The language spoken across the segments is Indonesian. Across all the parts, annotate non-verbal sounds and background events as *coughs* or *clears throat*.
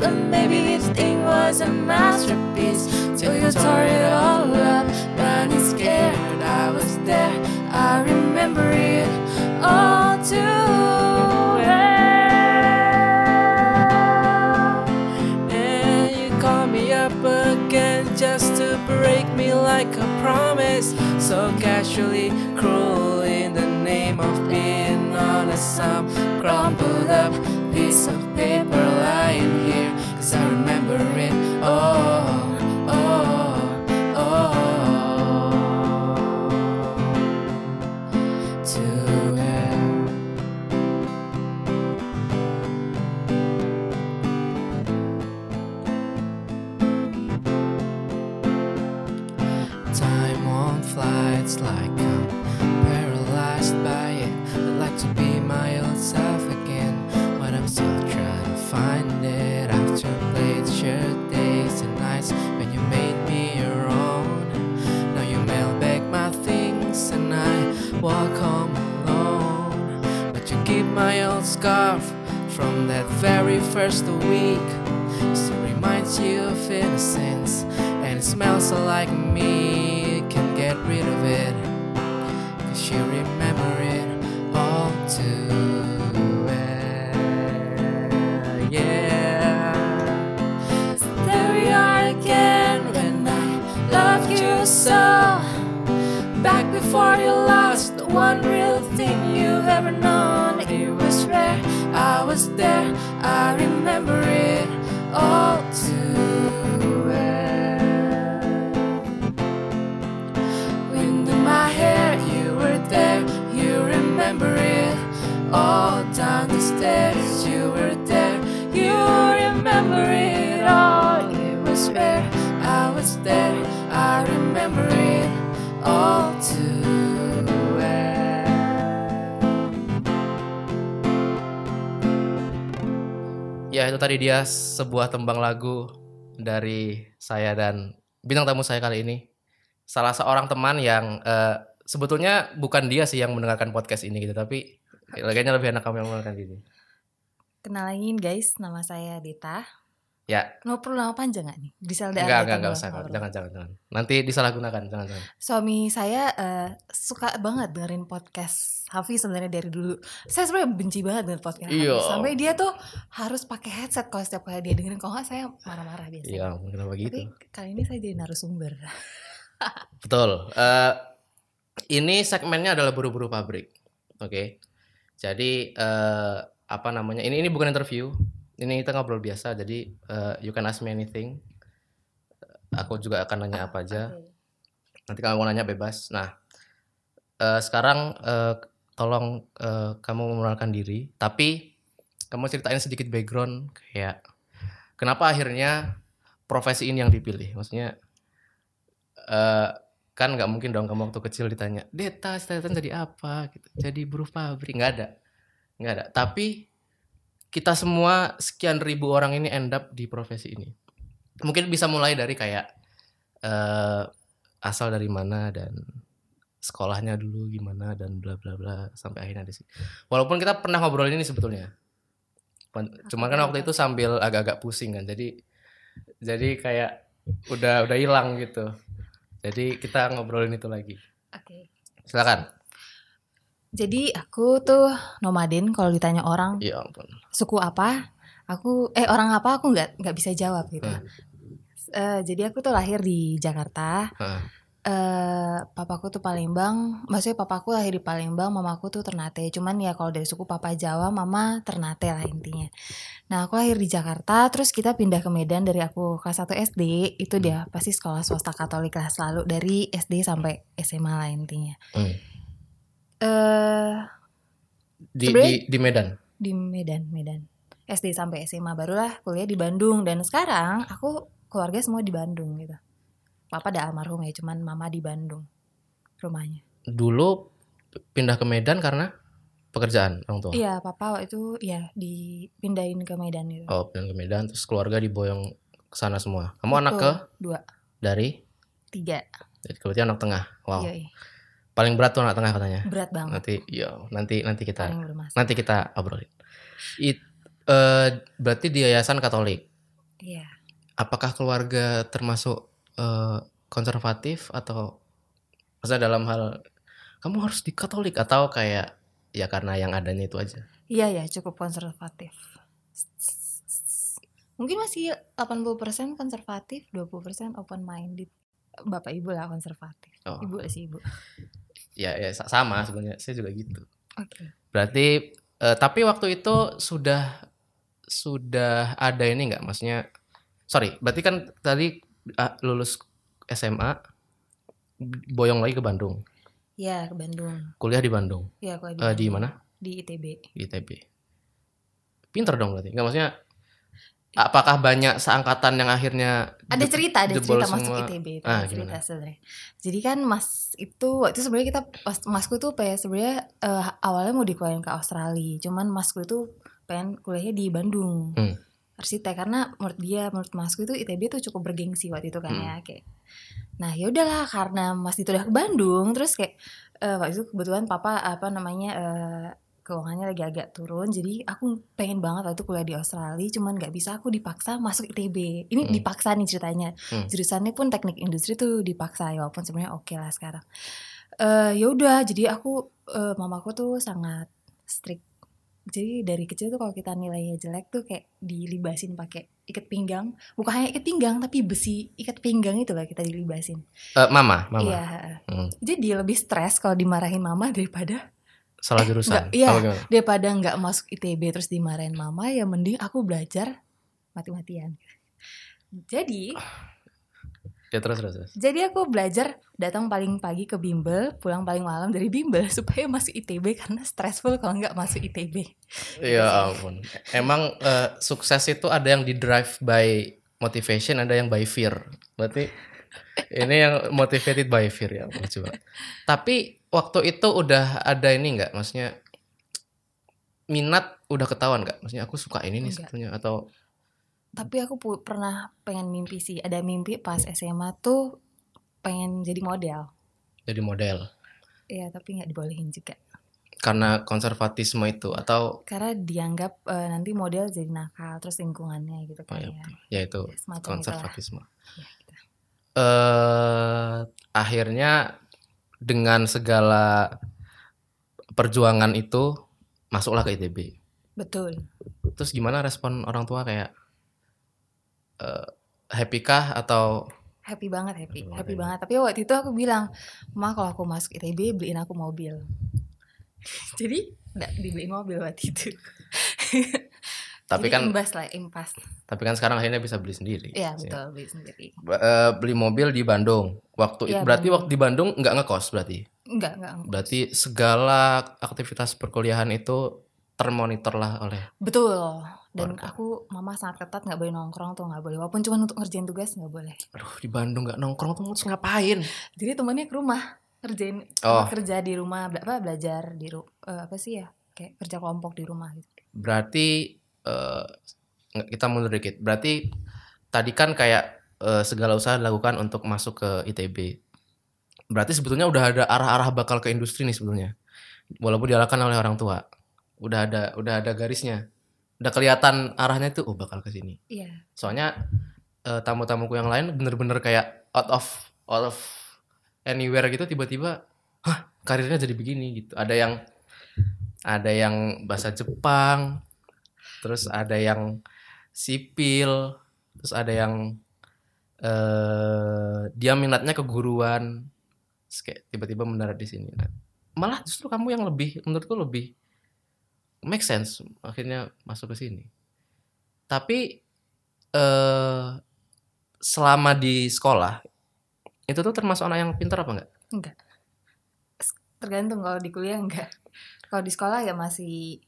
but maybe this thing was a masterpiece. Till you tore it all up, running scared. I was there, I remember it all too well. And you call me up again just to break me like a promise. So casually cruel in the name of being. Some crumpled was there, I remember it all too well. Ya itu tadi dia sebuah tembang lagu dari saya dan bintang tamu saya kali ini. Salah seorang teman yang eh, sebetulnya bukan dia sih yang mendengarkan podcast ini gitu, tapi kayaknya lebih enak kamu yang mendengarkan ini. Kenalin guys, nama saya Dita. Ya, Mau perlu nama panjang gak nih? Bisa udah enggak, enggak, enggak usah. nggak perlu. Jangan, jangan, jangan. Nanti disalahgunakan, jangan, jangan. Suami saya eh, suka banget dengerin podcast Hafi sebenarnya dari dulu. Saya sebenarnya benci banget dengan podcast Hafi. Iya. Sampai dia tuh harus pakai headset kalau setiap kali dia dengerin. Kalau nggak saya marah-marah biasanya. Iya, kenapa gitu? Tapi kali ini saya jadi narasumber. *laughs* Betul. Eh, ini segmennya adalah buru-buru pabrik. Oke. Jadi eh, apa namanya? Ini ini bukan interview. Ini kita ngobrol biasa. Jadi eh, you can ask me anything. Aku juga akan nanya apa aja. Oke. Nanti kamu mau nanya bebas. Nah, eh, sekarang eh, tolong eh, kamu memperkenalkan diri. Tapi kamu ceritain sedikit background kayak kenapa akhirnya profesi ini yang dipilih. Maksudnya eh kan nggak mungkin dong kamu waktu kecil ditanya, Deta, cita-cita jadi apa? Gitu. Jadi buruh pabrik nggak ada, nggak ada. Tapi kita semua sekian ribu orang ini end up di profesi ini. Mungkin bisa mulai dari kayak eh asal dari mana dan sekolahnya dulu gimana dan bla bla bla sampai akhirnya di sini. Walaupun kita pernah ngobrol ini sebetulnya. Cuman kan waktu itu sambil agak-agak pusing kan. Jadi Jadi kayak udah udah hilang gitu. Jadi kita ngobrolin itu lagi. Oke. Silakan. Jadi aku tuh nomaden kalau ditanya orang Ya ampun. suku apa, aku eh orang apa aku nggak nggak bisa jawab gitu. Hmm. Eh, jadi aku tuh lahir di Jakarta. Heeh. eh papaku tuh Palembang, maksudnya papaku lahir di Palembang, mamaku tuh Ternate. Cuman ya kalau dari suku papa Jawa, mama Ternate lah intinya. Nah, aku lahir di Jakarta, terus kita pindah ke Medan dari aku kelas 1 SD, itu dia pasti sekolah swasta Katolik lah selalu dari SD sampai SMA lah intinya. Hmm. Eh Di, di di Medan. di Medan, Medan. SD sampai SMA barulah kuliah di Bandung dan sekarang aku keluarga semua di Bandung gitu. Papa ada almarhum ya, cuman mama di Bandung rumahnya. Dulu pindah ke Medan karena pekerjaan orang tua. Iya, papa waktu itu ya dipindahin ke Medan gitu. Oh, pindah ke Medan terus keluarga diboyong ke sana semua. Kamu anak ke Betul, dua, dari tiga. jadi berarti anak tengah. Wow. Yoi. Paling berat tuh anak tengah katanya. berat banget. Nanti yo, nanti nanti kita nanti kita obrolin. It, eh, berarti di yayasan Katolik. Iya. Apakah keluarga termasuk eh, konservatif atau maksudnya dalam hal kamu harus di Katolik atau kayak ya karena yang adanya itu aja? Iya ya, cukup konservatif. Mungkin masih 80% konservatif, 20% open minded. Bapak ibu lah konservatif. Oh. Ibu sih ibu. Ya, ya sa- sama sebenarnya. Saya juga gitu. Oke. Berarti eh, tapi waktu itu sudah sudah ada ini nggak? Maksudnya sorry berarti kan tadi ah, lulus SMA boyong lagi ke Bandung. Iya, ke Bandung. kuliah di Bandung? Iya, aku Eh, di mana? Di ITB. di ITB pinter dong berarti. Nggak maksudnya apakah banyak seangkatan yang akhirnya Ada cerita, ada cerita masuk semua? ITB itu Ah, cerita sebenarnya. Jadi kan Mas itu waktu itu sebenarnya kita pas Masku tuh pengen sebenarnya eh, awalnya mau dikeluarin ke Australia, cuman Masku itu pengen kuliahnya di Bandung. Hmm. Arsitek karena menurut dia, menurut Masku itu ITB tuh cukup bergengsi waktu itu kan Hmm. ya kayak. Nah, ya udahlah karena Mas itu udah ke Bandung, terus kayak eh, waktu itu kebetulan papa apa namanya eh, keuangannya lagi agak turun jadi aku pengen banget waktu kuliah di Australia cuman nggak bisa aku dipaksa masuk ITB ini Hmm. dipaksa nih ceritanya. Hmm. jurusannya pun teknik industri tuh dipaksa ya walaupun sebenarnya oke lah sekarang. Eh ya udah jadi aku eh, mamaku tuh sangat strict. Jadi dari kecil tuh kalau kita nilainya jelek tuh kayak dilibasin pakai ikat pinggang. Bukan hanya ikat pinggang tapi besi ikat pinggang itu lah kita dilibasin. Eh, mama mama? Iya Hmm. jadi lebih stres kalau dimarahin mama daripada salah Eh, jurusan enggak, iya. Gimana? daripada nggak masuk ITB terus dimarahin mama ya mending aku belajar mati-matian jadi ya terus terus, terus. jadi aku belajar datang paling pagi ke bimbel pulang paling malam dari bimbel *laughs* supaya masuk ITB karena stressful kalau nggak masuk ITB Ya ampun. Emang eh, sukses itu ada yang di drive by motivation, ada yang by fear. Berarti ini yang motivated by fear ya, coba. Tapi waktu itu udah ada ini nggak? Maksudnya minat udah ketahuan nggak? Maksudnya aku suka ini nih sebetulnya atau tapi aku pu- pernah pengen mimpi sih ada mimpi pas SMA tuh pengen jadi model jadi model ya tapi nggak dibolehin juga karena konservatisme itu atau karena dianggap eh, nanti model jadi nakal terus lingkungannya gitu Oh, kan iya, ya ya itu Ya, itulah. konservatisme. Ya, eh akhirnya dengan segala perjuangan itu masuklah ke ITB. betul. Terus gimana respon orang tua kayak eh happy kah atau? Happy banget happy. Happy happy banget. tapi waktu itu aku bilang ma kalau aku masuk ITB beliin aku mobil. *laughs* Jadi nggak dibeliin mobil waktu itu *laughs* tapi Jadi kan imbas lah impas tapi kan sekarang akhirnya bisa beli sendiri. iya betul beli sendiri Ba- eh, beli mobil di Bandung. Waktu Iya, berarti Bandung. waktu di Bandung nggak ngekos berarti. enggak enggak Berarti segala aktivitas perkuliahan itu termonitor lah oleh betul dan Keluarga. aku mama sangat ketat nggak boleh nongkrong tuh nggak boleh walaupun cuma untuk ngerjain tugas nggak boleh aduh di Bandung nggak nongkrong tuh ngapain? jadi temennya ke rumah ngerjain Oh. kerja di rumah bela- apa belajar di ru- eh, apa sih ya kayak kerja kelompok di rumah gitu Berarti nggak- kita mundur dikit. Berarti tadi kan kayak eh, segala usaha dilakukan untuk masuk ke ITB. Berarti sebetulnya udah ada arah-arah bakal ke industri nih sebetulnya. Walaupun diarahkan oleh orang tua. Udah ada udah ada garisnya. Udah kelihatan arahnya tuh oh bakal ke sini. iya Soalnya eh, tamu-tamuku yang lain bener-bener kayak out of out of anywhere gitu tiba-tiba hah karirnya jadi begini gitu ada yang ada yang bahasa Jepang terus ada yang sipil terus ada yang eh dia minatnya keguruan kayak tiba-tiba mendarat di sini malah justru kamu yang lebih menurutku lebih make sense akhirnya masuk ke sini tapi eh selama di sekolah itu tuh termasuk anak yang pintar apa enggak Enggak. Tergantung kalau di kuliah enggak. Kalau di sekolah ya masih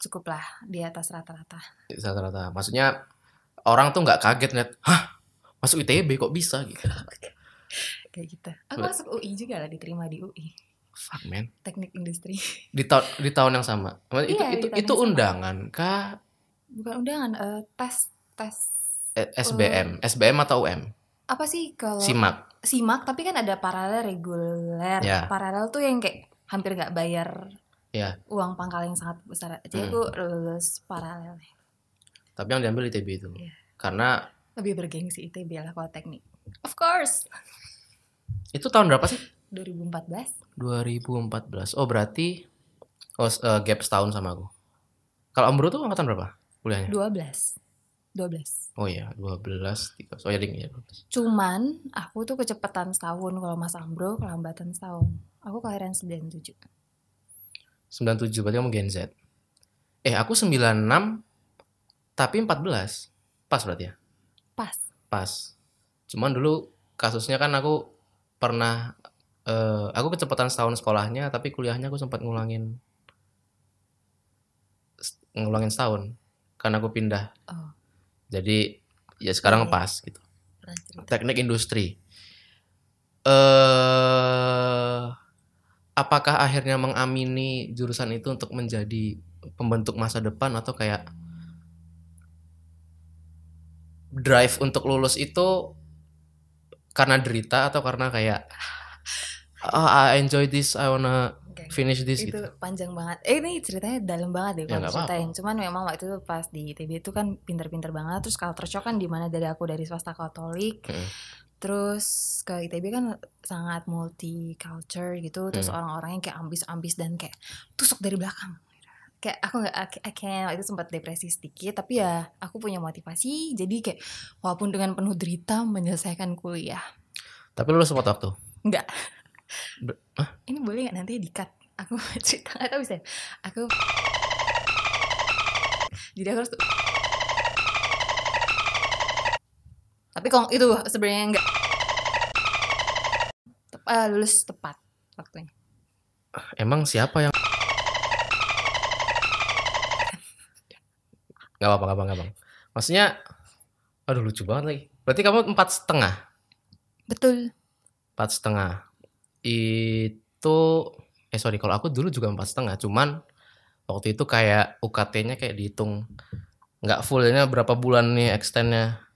cukup lah di atas rata-rata. rata-rata maksudnya orang tuh nggak kaget lihat hah masuk ITB kok bisa gitu *laughs* Kayak gitu. Aku masuk UI juga lah diterima di UI. fuck man Teknik industri. di tahun di tahun yang sama itu Iya, itu itu yang sama. undangan kah Bukan undangan, eh, tes tes Eh, SBM SBM atau UM apa sih kalau simak simak tapi kan ada paralel reguler. Ya. Paralel tuh yang kayak hampir nggak bayar Ya. uang pangkal yang sangat besar. Jadi Hmm. aku lulus paralel. tapi yang diambil ITB itu Iya. karena Lebih bergengsi ITB lah kalau teknik. Of course. *laughs* itu tahun berapa sih 2014. 2014 oh berarti oh eh, gap setahun sama aku kalau Ambro tuh angkatan berapa kuliahnya 12. 12. oh iya 12 13 oh ya ding ya 12. Cuman aku tuh kecepatan setahun kalau Mas Ambro kelambatan setahun. Aku kelahiran 97. 97 berarti kamu Gen Z. Eh aku 96 tapi 14 pas berarti ya? Pas. pas. Cuman dulu kasusnya kan aku pernah eh, aku kecepatan setahun sekolahnya tapi kuliahnya aku sempat ngulangin ngulangin setahun. Karena aku pindah. Oh. jadi ya sekarang pas gitu. Teknik industri. Eh apakah akhirnya mengamini jurusan itu untuk menjadi pembentuk masa depan atau kayak drive untuk lulus itu karena derita atau karena kayak "Ah, I enjoy this I wanna finish this itu gitu panjang banget. Eh ini ceritanya dalam banget deh Ya, kalau ceritain. Cuman memang waktu itu pas di ITB itu kan pinter-pinter banget. Terus culture shock kan di mana dari aku dari swasta Katolik. Mm. Terus ke ITB kan sangat multicultural gitu. Terus Mm. orang-orangnya kayak ambis-ambis dan kayak tusuk dari belakang. Kayak aku nggak, can't, waktu itu sempat depresi sedikit. Tapi ya aku punya motivasi. Jadi kayak walaupun dengan penuh derita menyelesaikan kuliah. tapi lulus tepat waktu Enggak. Ber- Ini boleh nggak nanti di cut? Aku *laughs* cerita nggak tahu bisa. Aku *laughs* jadi aku harus tapi kok itu sebenarnya enggak. Tep- eh, lulus tepat waktunya. emang siapa yang *laughs* nggak apa-apa nggak apa-apa maksudnya aduh lucu banget lagi. Berarti kamu empat setengah? Betul. empat setengah. Itu eh sorry kalau aku dulu juga empat setengah cuman waktu itu kayak UKT-nya kayak dihitung. Nggak fullnya berapa bulan nih extendnya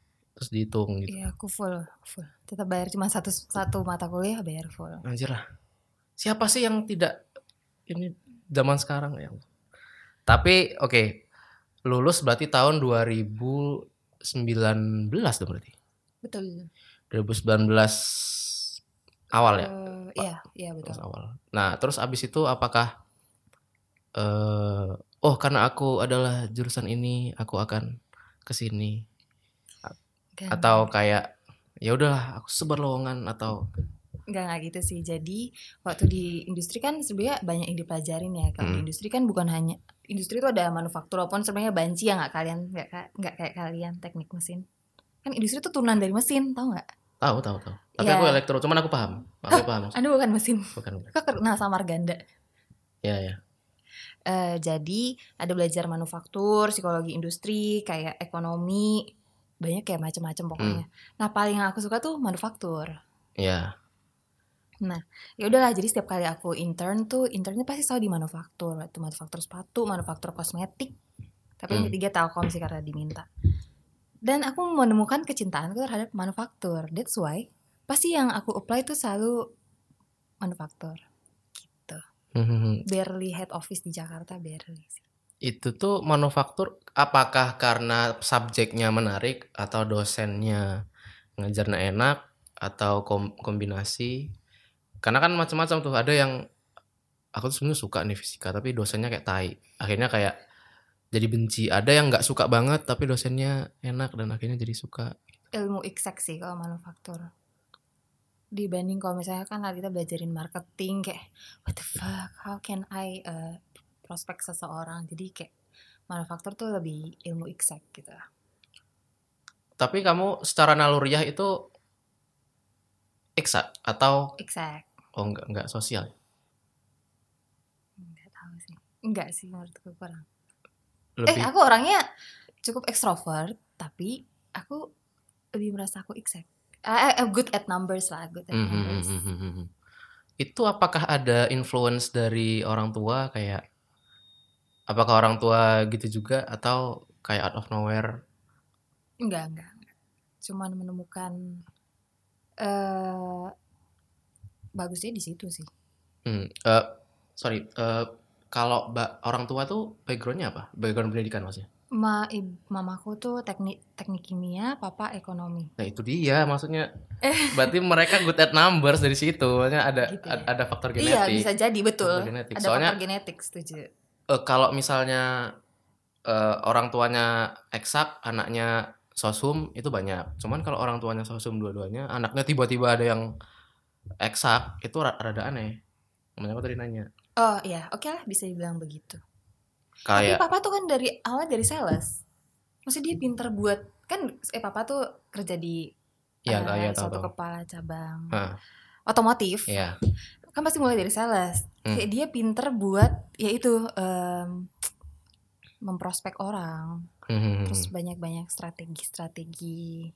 terus dihitung gitu Iya, aku full, full. Tetap bayar cuma satu satu mata kuliah bayar full. anjir lah siapa sih yang tidak ini zaman sekarang ya tapi oke lulus berarti tahun 2019 dong berarti Betul. 2019 awal ya Eh, Iya, iya betul. Terus awal. Nah, terus abis itu apakah eh oh karena aku adalah jurusan ini, aku akan ke Kan. atau kayak ya udahlah aku sebar lowongan atau Enggak, enggak gitu sih. Jadi waktu di industri kan sebenarnya banyak yang dipelajarin ya. Kalau di Hmm. industri kan bukan hanya industri itu ada manufaktur walaupun sebenarnya banci ya nggak kalian nggak ka- nggak kayak kalian teknik mesin. Kan industri itu turunan dari mesin, tahu nggak? tahu tahu tahu. Tapi Ya. aku elektro, cuman aku paham. Aku paham. maksudnya. Anda bukan mesin. Bukan. Kok kenal sama Marganda? Ya ya. Eh, jadi ada belajar manufaktur, psikologi industri, kayak ekonomi, banyak kayak macam-macam pokoknya. Nah paling yang aku suka tuh manufaktur. Ya. ya udahlah jadi setiap kali aku intern tuh internnya pasti selalu di manufaktur itu manufaktur sepatu manufaktur kosmetik tapi yang Hmm. ketiga telkom sih karena diminta dan aku menemukan kecintaanku terhadap manufaktur that's why pasti yang aku apply tuh selalu manufaktur Hmm, hmm, hmm. barely head office di Jakarta barely sih Itu tuh manufaktur apakah karena subjeknya menarik atau dosennya ngajarnya enak atau kom- kombinasi? Karena kan macam-macam tuh. Ada yang aku tuh sebenarnya suka nih fisika tapi dosennya kayak tai. Akhirnya kayak jadi benci. Ada yang nggak suka banget tapi dosennya enak dan akhirnya jadi suka. ilmu exact sih kalau manufaktur dibanding kalau misalnya kan kita belajarin marketing kayak what the fuck how can I uh, prospek seseorang. Jadi kayak manufaktur tuh lebih ilmu exact gitu. Tapi kamu secara naluriah itu eksak atau exact. Oh enggak enggak sosial? nggak tahu sih. Enggak sih menurutku kurang. Eh Lebih aku orangnya cukup ekstrovert tapi aku lebih merasa aku exact. I, I'm good at numbers lah good at Mhm, numbers. mhm, mhm, mhm. Itu apakah ada influence dari orang tua? Kayak apakah orang tua gitu juga atau kayak out of nowhere? enggak enggak, enggak. cuman menemukan eh bagusnya di situ sih Hmm, eh, sorry, eh, kalau orang tua tuh backgroundnya apa? Background pendidikan maksudnya? Ma, mamaku tuh teknik teknik kimia, papa ekonomi. Nah itu dia maksudnya. *laughs* Berarti mereka good at numbers dari situ. Maksudnya ada Gitu ya. ad- ada faktor Iya, genetik. bisa jadi betul. Faktor genetik. Ada Soalnya faktor genetik, setuju. Eh, kalau misalnya eh, orang tuanya eksak, anaknya sosum itu banyak. Cuman kalau orang tuanya sosum dua-duanya, anaknya tiba-tiba ada yang eksak, itu ra- rada aneh. Makanya aku tadi nanya. Oh iya, oke lah bisa dibilang begitu. Kayak Tapi papa tuh kan dari awal dari sales. Maksudnya dia pinter buat kan eh papa tuh kerja di ya eh, kayak tahu suatu tahu. kepala cabang Hah, otomotif. Iya. Kan pasti mulai dari sales. Hmm. Kayak dia pinter buat yaitu em, memprospek orang. Hmm, terus banyak-banyak strategi-strategi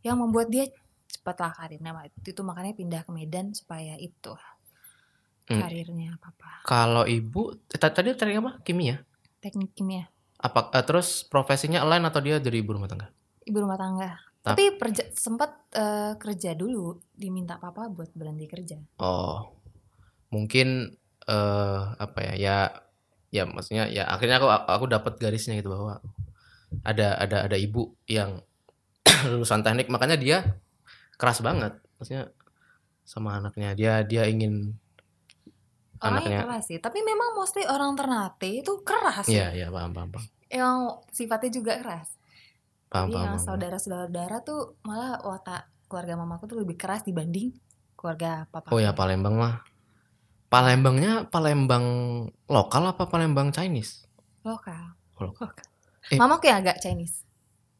yang membuat dia cepat lah karirnya itu tuh makanya pindah ke Medan supaya itu Hmm. karirnya papa Kalau ibu ta- tadi tadi apa? Kimia. teknik kimia Apa eh, terus profesinya align atau dia dari ibu rumah tangga? ibu rumah tangga Tap- tapi perja- sempat eh, kerja dulu diminta papa buat berhenti kerja Oh, mungkin eh apa ya? Ya, ya maksudnya ya akhirnya aku aku dapat garisnya gitu bahwa ada ada ada ibu yang *clears throat* lulusan teknik makanya dia keras banget, maksudnya sama anaknya dia dia ingin orangnya anaknya. keras sih tapi memang mostly orang Ternate itu keras Iya ya iya paham paham paham yang sifatnya juga keras paham jadi paham. yang saudara-saudara tuh malah watak keluarga mamaku tuh lebih keras dibanding keluarga papa Oh ya Palembang mah. Palembangnya Palembang lokal apa Palembang Chinese? lokal Oh, lokal. Lokal. Eh. mamaku yang agak Chinese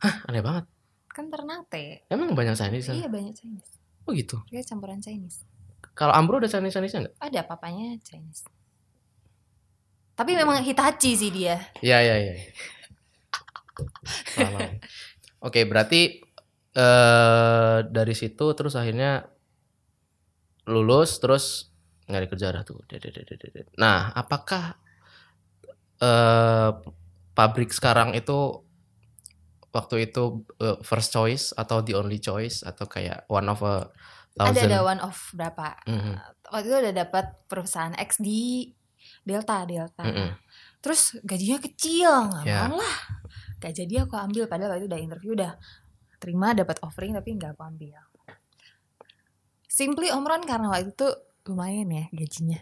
Aneh banget. kan Ternate Emang banyak Chinese? iya banyak Chinese Oh gitu. dia campuran Chinese Kalau Ambro ada Chinese Chinese nggak? ada papanya Chinese tapi memang Hitachi sih dia Iya iya iya. Oke berarti eh dari situ terus akhirnya lulus terus nyari kerja dah tuh. Nah apakah eh pabrik sekarang itu waktu itu eh, first choice atau the only choice atau kayak one of a ada thousand? ada one of berapa Mhm, waktu itu udah dapat perusahaan X di Delta Delta mhm. terus gajinya kecil nggak Ya. mau lah gak jadi aku ambil padahal waktu itu udah interview udah terima dapat offering tapi nggak aku ambil simply Omron karena waktu itu lumayan ya gajinya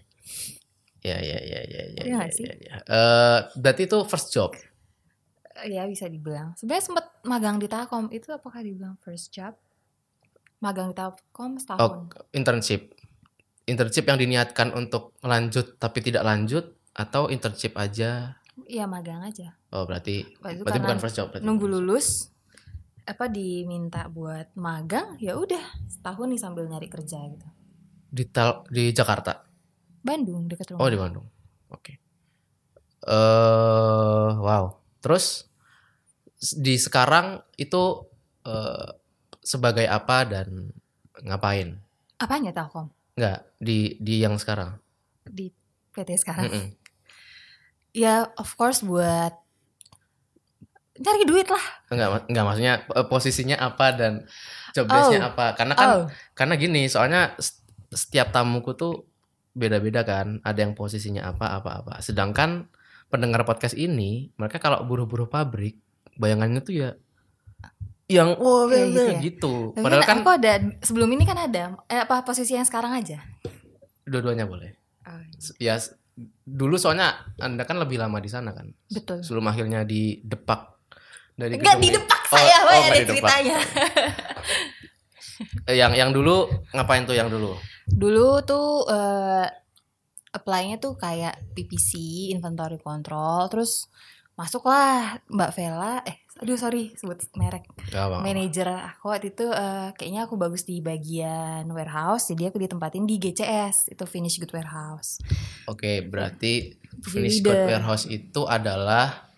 Ya ya ya ya ya. Iya ya, sih? ya, ya. Eh, berarti itu first job. ya bisa dibilang sebenarnya sempat magang di Telkom itu apakah dibilang first job magang di Telkom setahun Oh, internship. Internship yang diniatkan untuk lanjut tapi tidak lanjut atau internship aja. Iya magang aja Oh, berarti berarti karena bukan first job berarti. nunggu lulus apa diminta buat magang ya udah setahun nih sambil nyari kerja gitu Di tel- di Jakarta. Bandung deket rumah Oh, di Bandung. Oke. Eh, wow. Terus di sekarang itu eh, sebagai apa dan ngapain? apanya Telkom Enggak, di di yang sekarang. di PT sekarang Mm-mm. ya of course buat nyari duit lah Enggak, enggak maksudnya eh, posisinya apa dan job desk-nya Oh. apa? Karena kan oh karena gini, soalnya setiap tamuku tuh beda-beda kan. Ada yang posisinya apa apa apa. Sedangkan pendengar podcast ini, mereka kalau buruh-buruh pabrik, bayangannya tuh ya yang wah Iya, gitu gitu, ya. gitu. Padahal kan aku ada sebelum ini kan ada eh, apa posisi yang sekarang aja. dua-duanya boleh. Ya s- dulu soalnya Anda kan lebih lama di sana kan. Betul. Sebelum akhirnya didepak dari Enggak di depak Oh, saya, oh, ada di depak. ceritanya. Eh, yang yang dulu ngapain tuh yang dulu? Dulu tuh eh apply-nya tuh kayak PPC, inventory control, terus masuklah Mbak Vela, eh aduh sorry sebut merek. Manajer aku waktu itu eh, kayaknya aku bagus di bagian warehouse, jadi aku ditempatin di GCS, itu Finish Good Warehouse. Oke, berarti Jadi finish leader. good warehouse itu adalah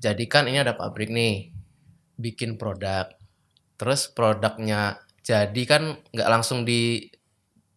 jadi kan ini ada pabrik nih bikin produk. Terus produknya jadi kan nggak langsung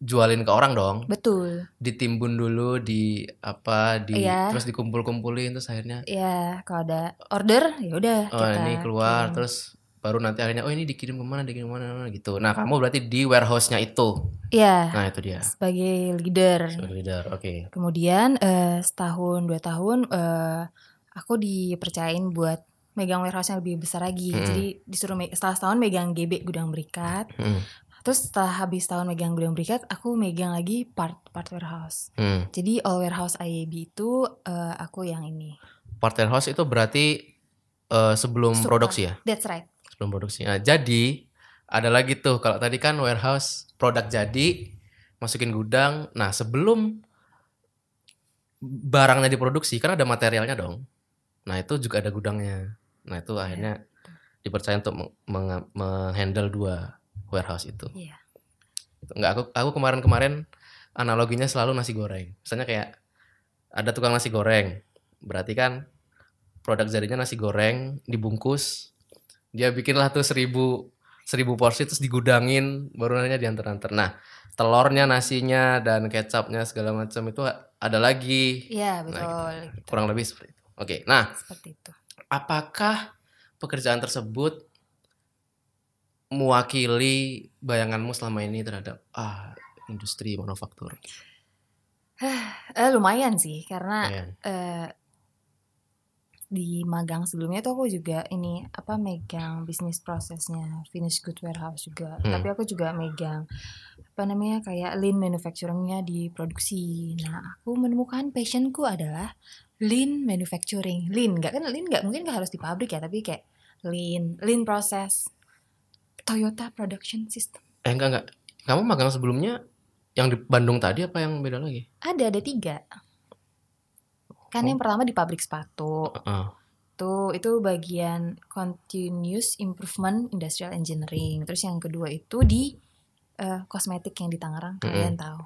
dijualin ke orang dong. Betul. Ditimbun dulu di apa di Iya. terus dikumpul-kumpulin terus akhirnya Ya, kalau ada order ya udah oh kita ini keluar kirim. terus baru nanti akhirnya oh ini dikirim ke mana dikirim ke mana gitu. Nah kamu berarti di warehouse-nya itu. Iya, Nah itu dia. sebagai leader. Sebagai leader. Oke. Kemudian eh, setahun dua tahun eh, aku dipercayain buat megang warehouse yang lebih besar lagi. Mm-mm. Jadi disuruh me- setelah setahun megang GB gudang berikat. Hmm. Terus setelah habis tahun megang gudang berikat, aku megang lagi part part warehouse. Hmm. Jadi all warehouse IAB itu eh, aku yang ini. Part warehouse itu berarti eh, sebelum Super. produksi ya? That's right. sebelum produksi. Nah, jadi ada lagi tuh kalau tadi kan warehouse produk jadi masukin gudang. Nah, sebelum barangnya diproduksi kan ada materialnya dong. Nah, itu juga ada gudangnya. Nah, itu akhirnya dipercaya untuk meng- meng- menghandle dua warehouse itu. Iya. Enggak aku aku kemarin-kemarin analoginya selalu nasi goreng. Misalnya kayak ada tukang nasi goreng. Berarti kan produk jadinya nasi goreng dibungkus. Dia bikinlah tuh seribu seribu porsi terus digudangin baru nantinya diantar-antar. Nah, telurnya, nasinya dan kecapnya segala macam itu ada lagi. Iya, Nah, betul. gitu. gitu. Kurang lebih seperti itu. Oke. Nah, Seperti itu. apakah pekerjaan tersebut mewakili bayanganmu selama ini terhadap ah industri manufaktur? *sighs* Eh, lumayan sih karena Lumayan. eh di magang sebelumnya tuh aku juga ini apa megang bisnis prosesnya finish good warehouse juga Hmm. tapi aku juga megang apa namanya kayak lean manufacturingnya di produksi nah aku menemukan passionku adalah lean manufacturing lean nggak kan lean nggak mungkin nggak harus di pabrik ya tapi kayak lean lean process Toyota production system Eh enggak enggak. Kamu magang sebelumnya yang di Bandung tadi apa yang beda lagi? ada ada tiga kan Oh. yang pertama di pabrik sepatu Heeh. itu itu bagian continuous improvement industrial engineering terus yang kedua itu di eh, kosmetik yang di Tangerang kalian tahu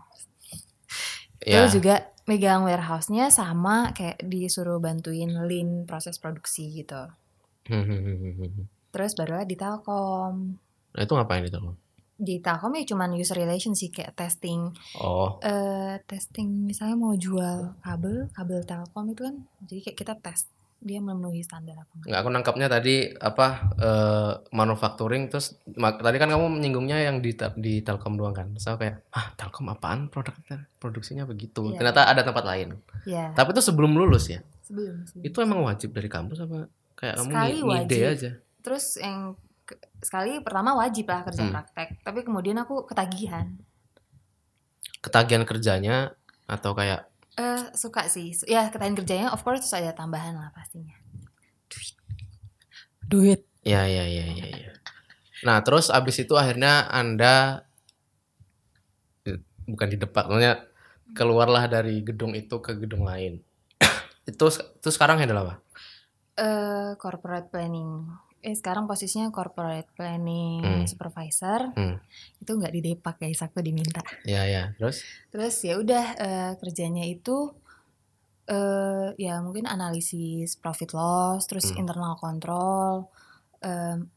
Ya. terus juga megang warehouse-nya sama kayak disuruh bantuin lean proses produksi gitu Hmm, terus baru di Telkom Nah, itu ngapain itu? di Telkom ya cuman user relation sih kayak testing Oh, eh testing misalnya mau jual kabel kabel Telkom itu kan jadi kayak kita tes dia memenuhi standar apa enggak enggak aku nangkapnya tadi apa eh, manufacturing terus mak- tadi kan kamu menyinggungnya yang di di Telkom doang kan. Terus aku kayak, "Ah, Telkom apaan produknya? Produksinya begitu." Iya. Ternyata ada tempat lain. ya Tapi itu sebelum lulus ya. sebelum, sebelum. Itu emang wajib dari kampus apa kayak kamu Sekali ngi- ngide wajib. aja? terus yang sekali pertama wajib lah kerja Hmm. praktek tapi kemudian aku ketagihan Ketagihan kerjanya atau kayak eh suka sih ya ketagihan kerjanya of course terus ada tambahan lah pastinya duit duit Ya, ya, ya, ya, ya. Nah, terus abis itu akhirnya Anda eh, bukan di depan, maksudnya keluarlah dari gedung itu ke gedung lain. *coughs* itu itu sekarang handle apa? eh corporate planning eh sekarang posisinya corporate planning Hmm. supervisor Hmm. itu nggak di depak guys aku diminta Ya, ya. Terus terus ya udah eh, kerjanya itu eh ya mungkin analisis profit loss terus Hmm. internal control em,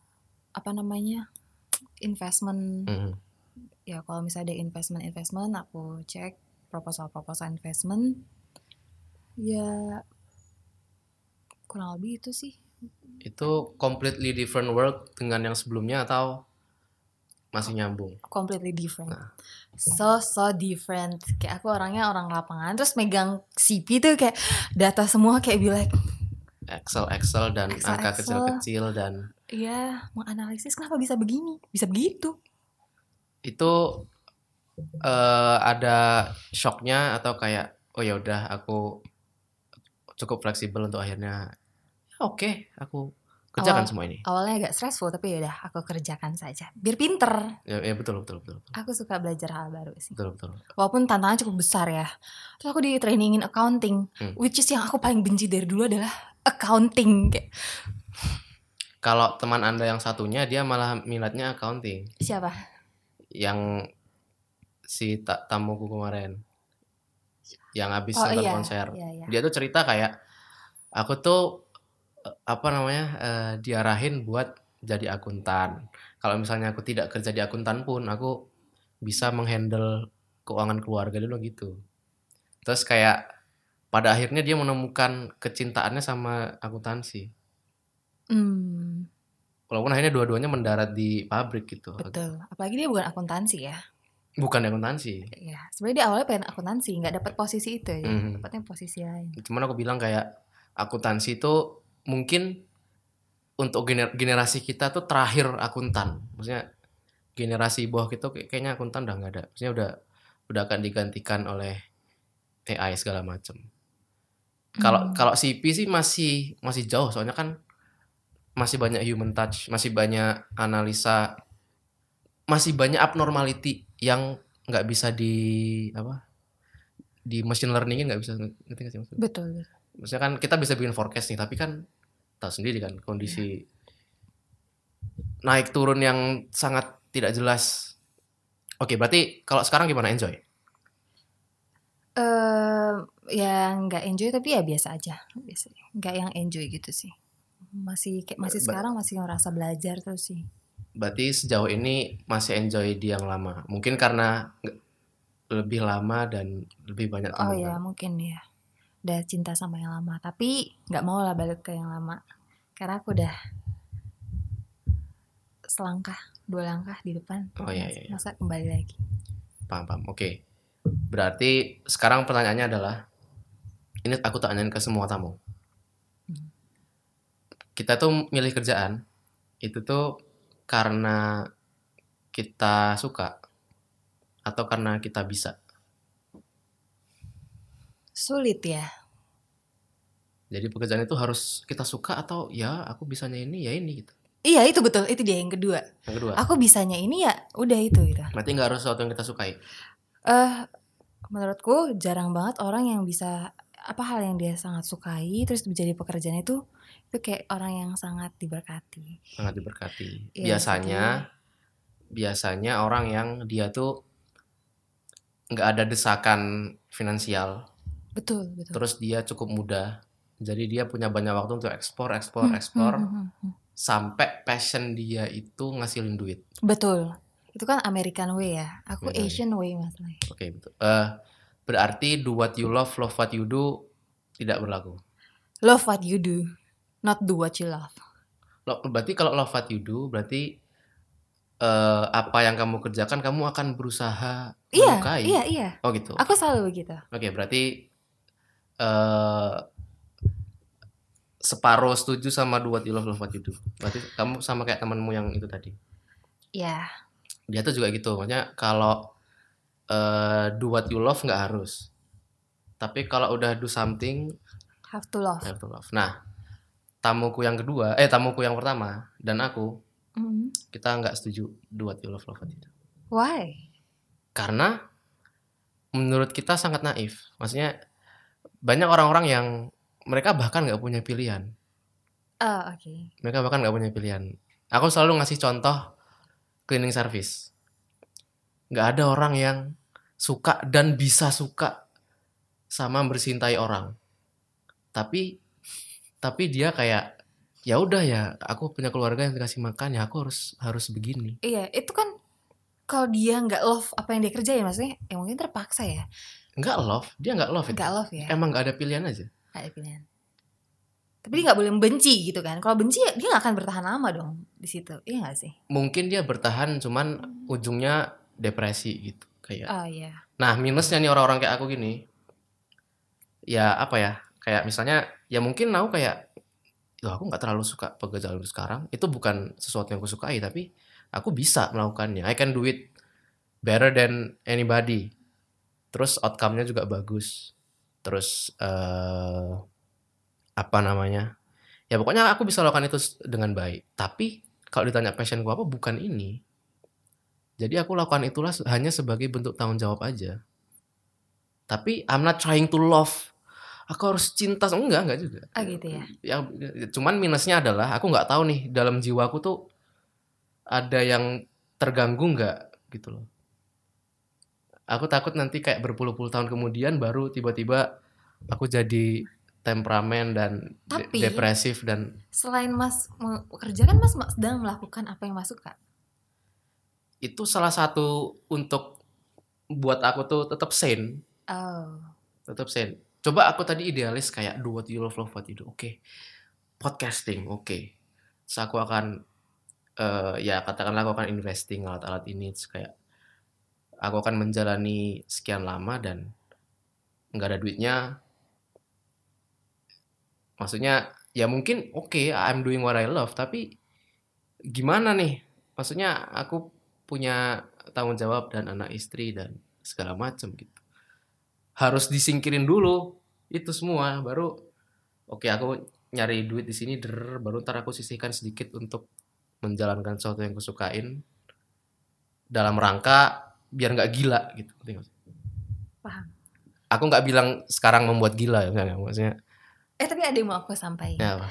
apa namanya investment mm, ya kalau misalnya ada investment investment aku cek proposal proposal investment ya kurang lebih itu sih itu completely different world dengan yang sebelumnya atau masih nyambung. completely different. Nah. So so different. Kayak aku orangnya orang lapangan terus megang CP tuh kayak data semua kayak be like, Excel Excel dan Excel, angka kecil-kecil dan iya, menganalisis kenapa bisa begini? Bisa begitu. itu eh ada shocknya atau kayak oh ya udah aku cukup fleksibel untuk akhirnya oke aku kerjakan Awal- semua ini. Awalnya agak stressful tapi ya udah aku kerjakan saja. Biar pinter. Ya, ya betul betul betul betul Aku suka belajar hal baru sih. betul betul. Walaupun tantangan cukup besar ya. Terus aku di trainingin accounting, Hmm. which is yang aku paling benci dari dulu adalah accounting. Kayak, Kalau teman anda yang satunya dia malah minatnya accounting. siapa? yang si ta tamuku kemarin yang habis Oh nonton iya, konser iya, iya. dia tuh cerita kayak aku tuh apa namanya eh, diarahin buat jadi akuntan kalau misalnya aku tidak kerja di akuntan pun aku bisa menghandle keuangan keluarga dulu gitu terus kayak pada akhirnya dia menemukan kecintaannya sama akuntansi Hmm, walaupun akhirnya dua-duanya mendarat di pabrik gitu betul. Apalagi dia bukan akuntansi ya. bukan akuntansi Ya, sebenarnya dia awalnya pengen akuntansi, nggak dapat posisi itu ya. Mhm. Dapatnya posisi lain. cuman aku bilang kayak akuntansi itu mungkin untuk gener- generasi kita tuh terakhir akuntan maksudnya generasi bawah kita kayak- kayaknya akuntan udah nggak ada maksudnya udah udah akan digantikan oleh AI segala macam kalau Hmm. kalau CP sih masih masih jauh soalnya kan masih banyak human touch masih banyak analisa masih banyak abnormality yang nggak bisa di apa di machine learningin nggak bisa ngerti nggak sih maksudnya? betul. maksudnya kan kita bisa bikin forecast nih tapi kan tahu sendiri kan kondisi naik turun yang sangat tidak jelas oke berarti kalau sekarang gimana enjoy Eh, ya nggak enjoy tapi ya biasa aja, biasa. Nggak yang enjoy gitu sih. Masih kayak masih sekarang masih ngerasa belajar terus sih. berarti sejauh ini masih enjoy di yang lama mungkin karena lebih lama dan lebih banyak Oh ya mungkin ya. Udah cinta sama yang lama, tapi nggak mau lah balik ke yang lama. Karena aku udah selangkah, dua langkah di depan. Oh, iya, iya, iya. Masa kembali lagi. paham paham oke berarti sekarang pertanyaannya adalah ini aku tanyain ke semua tamu Hmm. kita tuh milih kerjaan itu tuh karena kita suka atau karena kita bisa Sulit ya. jadi pekerjaan itu harus kita suka atau ya aku bisanya ini ya ini gitu Iya itu betul, itu dia yang kedua. yang kedua Aku bisanya ini ya udah itu gitu. berarti nggak harus sesuatu yang kita sukai Eh menurutku jarang banget orang yang bisa apa hal yang dia sangat sukai terus menjadi pekerjaan itu itu kayak orang yang sangat diberkati. sangat diberkati Iya, biasanya biasanya orang yang dia tuh nggak ada desakan finansial Betul, betul. terus dia cukup muda jadi dia punya banyak waktu untuk ekspor ekspor Hmm, ekspor hmm, hmm, hmm. sampai passion dia itu ngasilin duit Betul. Itu kan American way ya. Aku American way. Asian way masalahnya. oke betul Eh, berarti do what you love love what you do tidak berlaku Love what you do, not do what you love. Lo- berarti kalau love what you do berarti eh, apa yang kamu kerjakan kamu akan berusaha Iya, menyukai iya, iya. oh gitu Aku selalu begitu. Oke, berarti eh separuh setuju sama love what you do. Berarti kamu sama kayak temanmu yang itu tadi. Ya, Dia tuh juga gitu. Maksudnya kalau eh do what you love nggak harus. Tapi kalau udah do something, have to love. have to love. Nah, tamuku yang kedua, eh tamuku yang pertama dan aku, Mhm. kita nggak setuju do what you love, love what you do. Why? Karena menurut kita sangat naif. Maksudnya banyak orang-orang yang mereka bahkan nggak punya pilihan. Oh, oke. mereka bahkan nggak punya pilihan. Aku selalu ngasih contoh cleaning service. Nggak ada orang yang suka dan bisa suka sama bersintai orang. Tapi tapi dia kayak ya udah ya aku punya keluarga yang dikasih makan ya aku harus harus begini. Iya, itu kan kalau dia nggak love apa yang dia kerjain maksudnya ya mungkin terpaksa ya Nggak love, dia nggak love itu. nggak love ya Emang nggak ada pilihan aja. nggak ada pilihan Tapi dia nggak boleh membenci gitu kan. Kalau benci dia nggak akan bertahan lama dong di situ. Iya nggak sih? Mungkin dia bertahan cuman ujungnya depresi gitu kayak. Oh iya. Nah, minusnya nih orang-orang kayak aku gini. Ya apa ya? Kayak misalnya ya mungkin aku kayak Loh, aku nggak terlalu suka pekerjaan sekarang. Itu bukan sesuatu yang aku sukai, tapi aku bisa melakukannya. I can do it better than anybody. Terus outcome-nya juga bagus. Terus eh apa namanya? Ya pokoknya aku bisa lakukan itu dengan baik. Tapi kalau ditanya passionku apa, bukan ini. Jadi aku lakukan itulah hanya sebagai bentuk tanggung jawab aja. Tapi I'm not trying to love. Aku harus cinta, enggak, enggak juga. Ah gitu ya. Ya, cuman minusnya adalah aku nggak tahu nih dalam jiwaku tuh ada yang terganggu nggak gitu loh. Aku takut nanti kayak berpuluh-puluh tahun kemudian baru tiba-tiba aku jadi temperamen dan de- Tapi- depresif dan Selain Mas kerja kan Mas ma- sedang melakukan apa yang Mas suka. itu salah satu untuk buat aku tuh tetap sane, Oh. tetap sane. Coba aku tadi idealis kayak do what you love, love what you do. Oke. Podcasting, oke. Terus aku akan eh, ya katakanlah aku akan investing alat-alat ini kayak aku akan menjalani sekian lama dan nggak ada duitnya. Maksudnya ya mungkin oke I'm doing what I love tapi gimana nih? Maksudnya aku punya tanggung jawab dan anak istri dan segala macam gitu. Harus disingkirin dulu itu semua baru oke aku nyari duit di sini der baru ntar aku sisihkan sedikit untuk menjalankan sesuatu yang kusukain dalam rangka biar nggak gila gitu? Paham. aku nggak bilang sekarang membuat gila ya misalnya. maksudnya Eh tapi ada yang mau aku sampaikan. ya apa?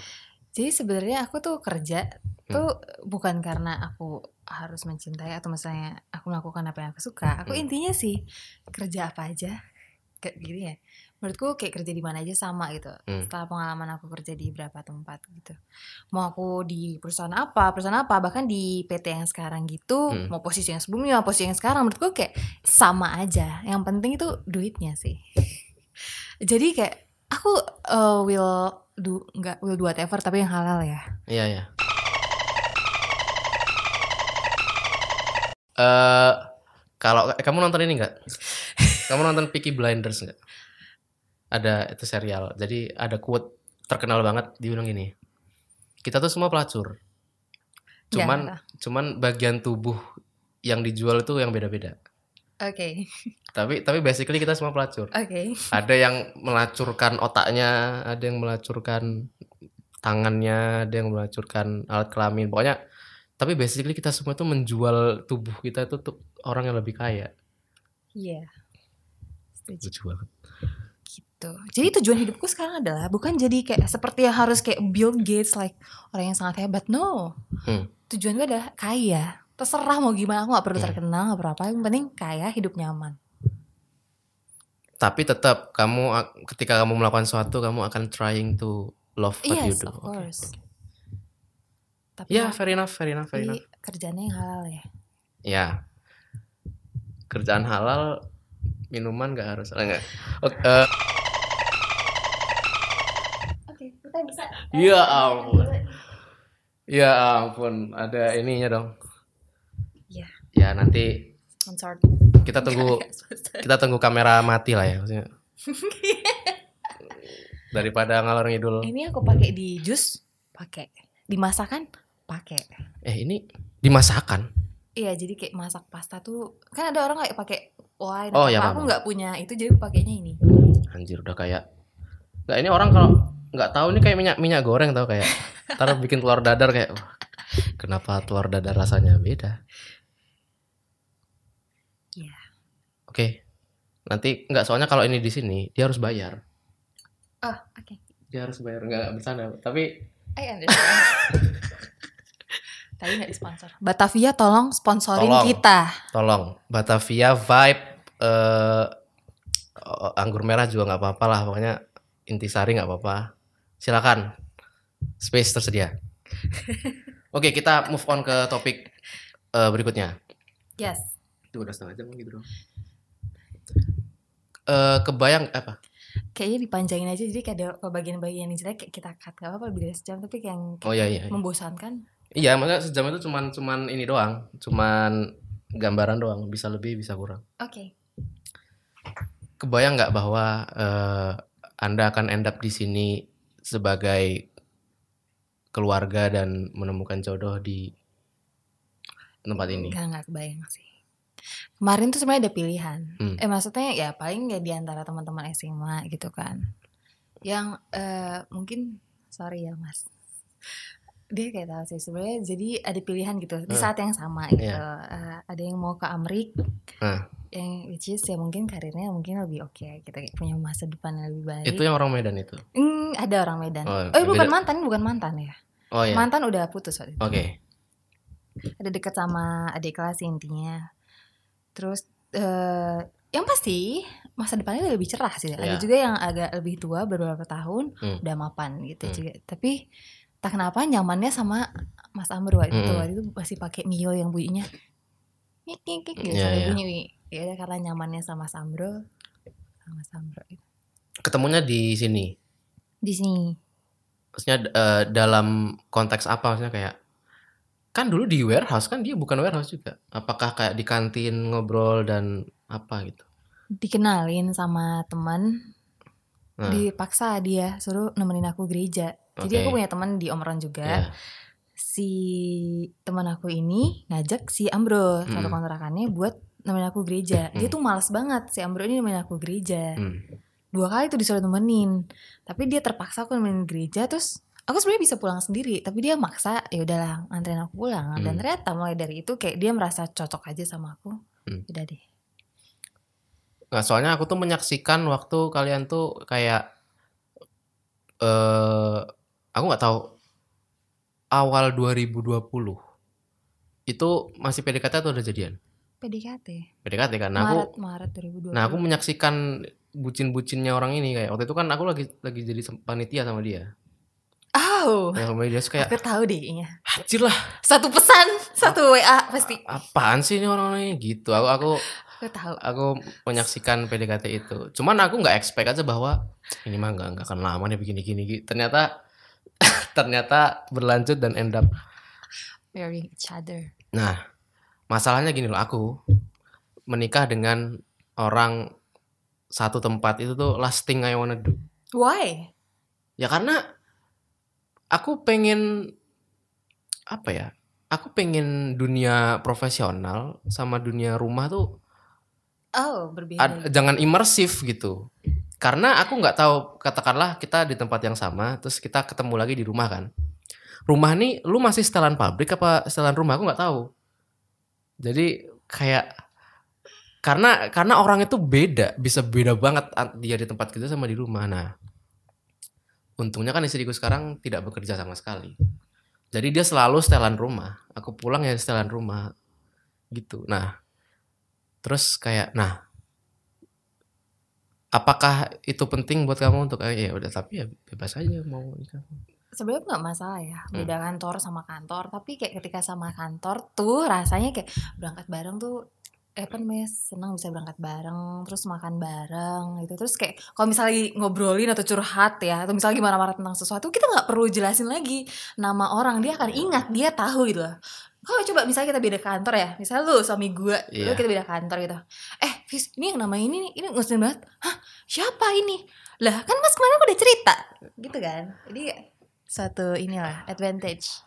Jadi sebenarnya aku tuh kerja Hmm. tuh bukan karena aku harus mencintai atau misalnya aku melakukan apa yang aku suka. Aku Hmm. intinya sih kerja apa aja kayak gini ya. Menurutku kayak kerja di mana aja sama gitu. Hmm. Setelah pengalaman aku kerja di beberapa tempat gitu. Mau aku di perusahaan apa, perusahaan apa, bahkan di PT yang sekarang gitu, Hmm. mau posisi yang sebelumnya, posisi yang sekarang menurutku kayak sama aja. Yang penting itu duitnya sih. *laughs* Jadi kayak aku uh, will do nggak will do whatever tapi yang halal ya. Iya ya. Eh kalau eh, kamu nonton ini nggak? *laughs* kamu nonton Peaky Blinders nggak? Ada itu serial. Jadi ada quote terkenal banget dibilang gini. Kita tuh semua pelacur. Cuman Nggak. cuman bagian tubuh yang dijual itu yang beda-beda. Oke, Tapi tapi basically kita semua pelacur. oke. Ada yang melacurkan otaknya, ada yang melacurkan tangannya, ada yang melacurkan alat kelamin. Pokoknya tapi basically kita semua tuh menjual tubuh kita itu untuk orang yang lebih kaya. Iya. Setuju Lucu banget. Gitu. Jadi tujuan hidupku sekarang adalah bukan jadi kayak seperti yang harus kayak Bill Gates like orang yang sangat hebat. No. Hmm. Tujuan gue adalah kaya. Terserah mau gimana aku gak perlu Hmm. terkenal gak perlu apa. Yang penting kaya hidup nyaman. Tapi tetap kamu ketika kamu melakukan sesuatu kamu akan trying to love what you Yes, do. of Oke, course. oke. Tapi Ya, fair enough, fair enough, fair enough. kerjanya yang halal ya. Ya. Kerjaan halal, minuman gak harus. Enggak. Oke, eh, Oke, Ya ampun. ya ampun, ada ininya dong. Iya. Ya nanti Sponsor. kita tunggu kita tunggu kamera mati lah ya maksudnya. *laughs* Daripada ngalor ngidul. Ini aku pakai di jus, pakai. Di masakan, pakai. Eh ini dimasakan. Iya, jadi kayak masak pasta tuh kan ada orang kayak pakai wine. Oh, paham. aku nggak punya itu jadi pakainya ini. Anjir udah kayak Nggak ini orang kalau nggak tahu ini kayak minyak minyak goreng tau kayak taruh bikin telur dadar kayak "Wah, kenapa telur dadar rasanya beda? Iya. Oke. Nanti nggak soalnya kalau ini di sini dia harus bayar. Oh, oke. Dia harus bayar nggak bercanda. Tapi I understand. Tadi nggak disponsor. Batavia tolong sponsorin Tolong. kita. tolong Batavia vibe eh anggur merah juga nggak apa-apa lah pokoknya intisari nggak apa-apa silakan. Space tersedia. *laughs* Oke kita move on ke topik eh, berikutnya. Yes. itu udah setengah jam gitu dong Eh, kebayang apa? Kayaknya dipanjangin aja jadi kayak ada bagian-bagian yang jelek kayak kita cut gak apa-apa lebih dari sejam tapi kayak yang Oh iya iya. membosankan. Iya, maksudnya sejam itu cuman cuman ini doang, cuman gambaran doang, bisa lebih bisa kurang. oke. Kebayang nggak bahwa eh, Anda akan end up di sini sebagai keluarga dan menemukan jodoh di tempat ini? Enggak, enggak kebayang sih. Kemarin tuh sebenarnya ada pilihan. Hmm. Eh maksudnya ya paling ya di antara teman-teman SMA gitu kan. Yang eh, mungkin sorry ya Mas. Dia kayak tahu sih sebenarnya jadi ada pilihan gitu di Hmm. saat yang sama gitu. Iya. Eh, ada yang mau ke Amrik. Nah. Yang which is ya mungkin karirnya mungkin lebih oke gitu kayak punya masa depan yang lebih baik. Itu yang orang Medan itu. Hmm, ada orang Medan. Oh, Oh, bukan beda. mantan, bukan mantan ya. Oh ya. Mantan udah putus waktu itu Oke. ada deket sama adik kelas intinya terus eh yang pasti masa depannya lebih cerah sih ada Iya. juga yang agak lebih tua beberapa tahun Hmm. udah mapan gitu Hmm. juga tapi tak kenapa nyamannya sama Mas Amro waktu itu Hmm. waktu itu masih pakai Mio yang bunyinya kik kik kik gitu iya. bunyi Wi. ya karena nyamannya sama Mas Amro sama Mas Amro gitu. Ketemunya di sini. di sini Maksudnya eh, dalam konteks apa maksudnya kayak kan dulu di warehouse kan dia bukan warehouse juga. Apakah kayak di kantin ngobrol dan apa gitu? dikenalin sama teman Nah, dipaksa dia suruh nemenin aku gereja jadi Oke. aku punya teman di Omron juga ya. Si teman aku ini ngajak si Ambro satu Mm. kontrakannya buat nemenin aku gereja. Dia Mm. tuh malas banget si Ambro ini nemenin aku gereja. Hmm. Dua kali tuh disuruh nemenin. Tapi dia terpaksa aku nemenin gereja terus aku sebenarnya bisa pulang sendiri, tapi dia maksa ya udahlah nganterin aku pulang. Dan Mm. ternyata mulai dari itu kayak dia merasa cocok aja sama aku. Mm. Udah deh. Nah, soalnya aku tuh menyaksikan waktu kalian tuh kayak eh aku nggak tahu awal 2020 itu masih PDKT atau udah jadian? PDKT. PDKT kan. Nah, aku Maret Maret 2020. nah aku menyaksikan bucin-bucinnya orang ini kayak waktu itu kan aku lagi lagi jadi panitia sama dia. Oh, Yang sama dia kayak aku tahu deh anjir lah Satu pesan, satu WA pasti. apaan sih ini orang-orang ini gitu. Aku aku Aku tahu. aku menyaksikan PDKT itu. Cuman aku nggak expect aja bahwa ini mah nggak nggak akan lama nih begini-gini. gitu. Ternyata ternyata berlanjut dan end up. Wearing each other. Nah, masalahnya gini loh, aku menikah dengan orang satu tempat itu tuh last thing I wanna do. Why? Ya karena aku pengen apa ya? Aku pengen dunia profesional sama dunia rumah tuh Oh, berbeda. ad- jangan imersif gitu karena aku nggak tahu katakanlah kita di tempat yang sama terus kita ketemu lagi di rumah kan. Rumah nih lu masih setelan pabrik apa setelan rumah? Aku nggak tahu. Jadi kayak karena karena orang itu beda bisa beda banget an- dia di tempat kerja sama di rumah. Nah untungnya kan istriku sekarang tidak bekerja sama sekali. Jadi dia selalu setelan rumah. Aku pulang ya setelan rumah. Gitu. Nah terus kayak nah apakah itu penting buat kamu untuk eh, ya udah tapi ya bebas aja mau nikah? Sebenarnya nggak masalah ya Hmm. beda kantor sama kantor. Tapi kayak ketika sama kantor tuh rasanya kayak berangkat bareng tuh eh apa namanya senang bisa berangkat bareng terus makan bareng gitu. Terus kayak kalau misalnya lagi ngobrolin atau curhat ya atau misalnya gimana marah tentang sesuatu kita nggak perlu jelasin lagi nama orang. Dia akan ingat dia tahu gitu loh. Kalau coba misalnya kita beda kantor ya misalnya lu suami gue lu Iya. kita beda kantor gitu. Eh Fis ini yang nama ini nih, ini ngusin banget. Hah siapa ini? Lah kan mas kemarin aku udah cerita. Gitu kan? Jadi suatu inilah advantage.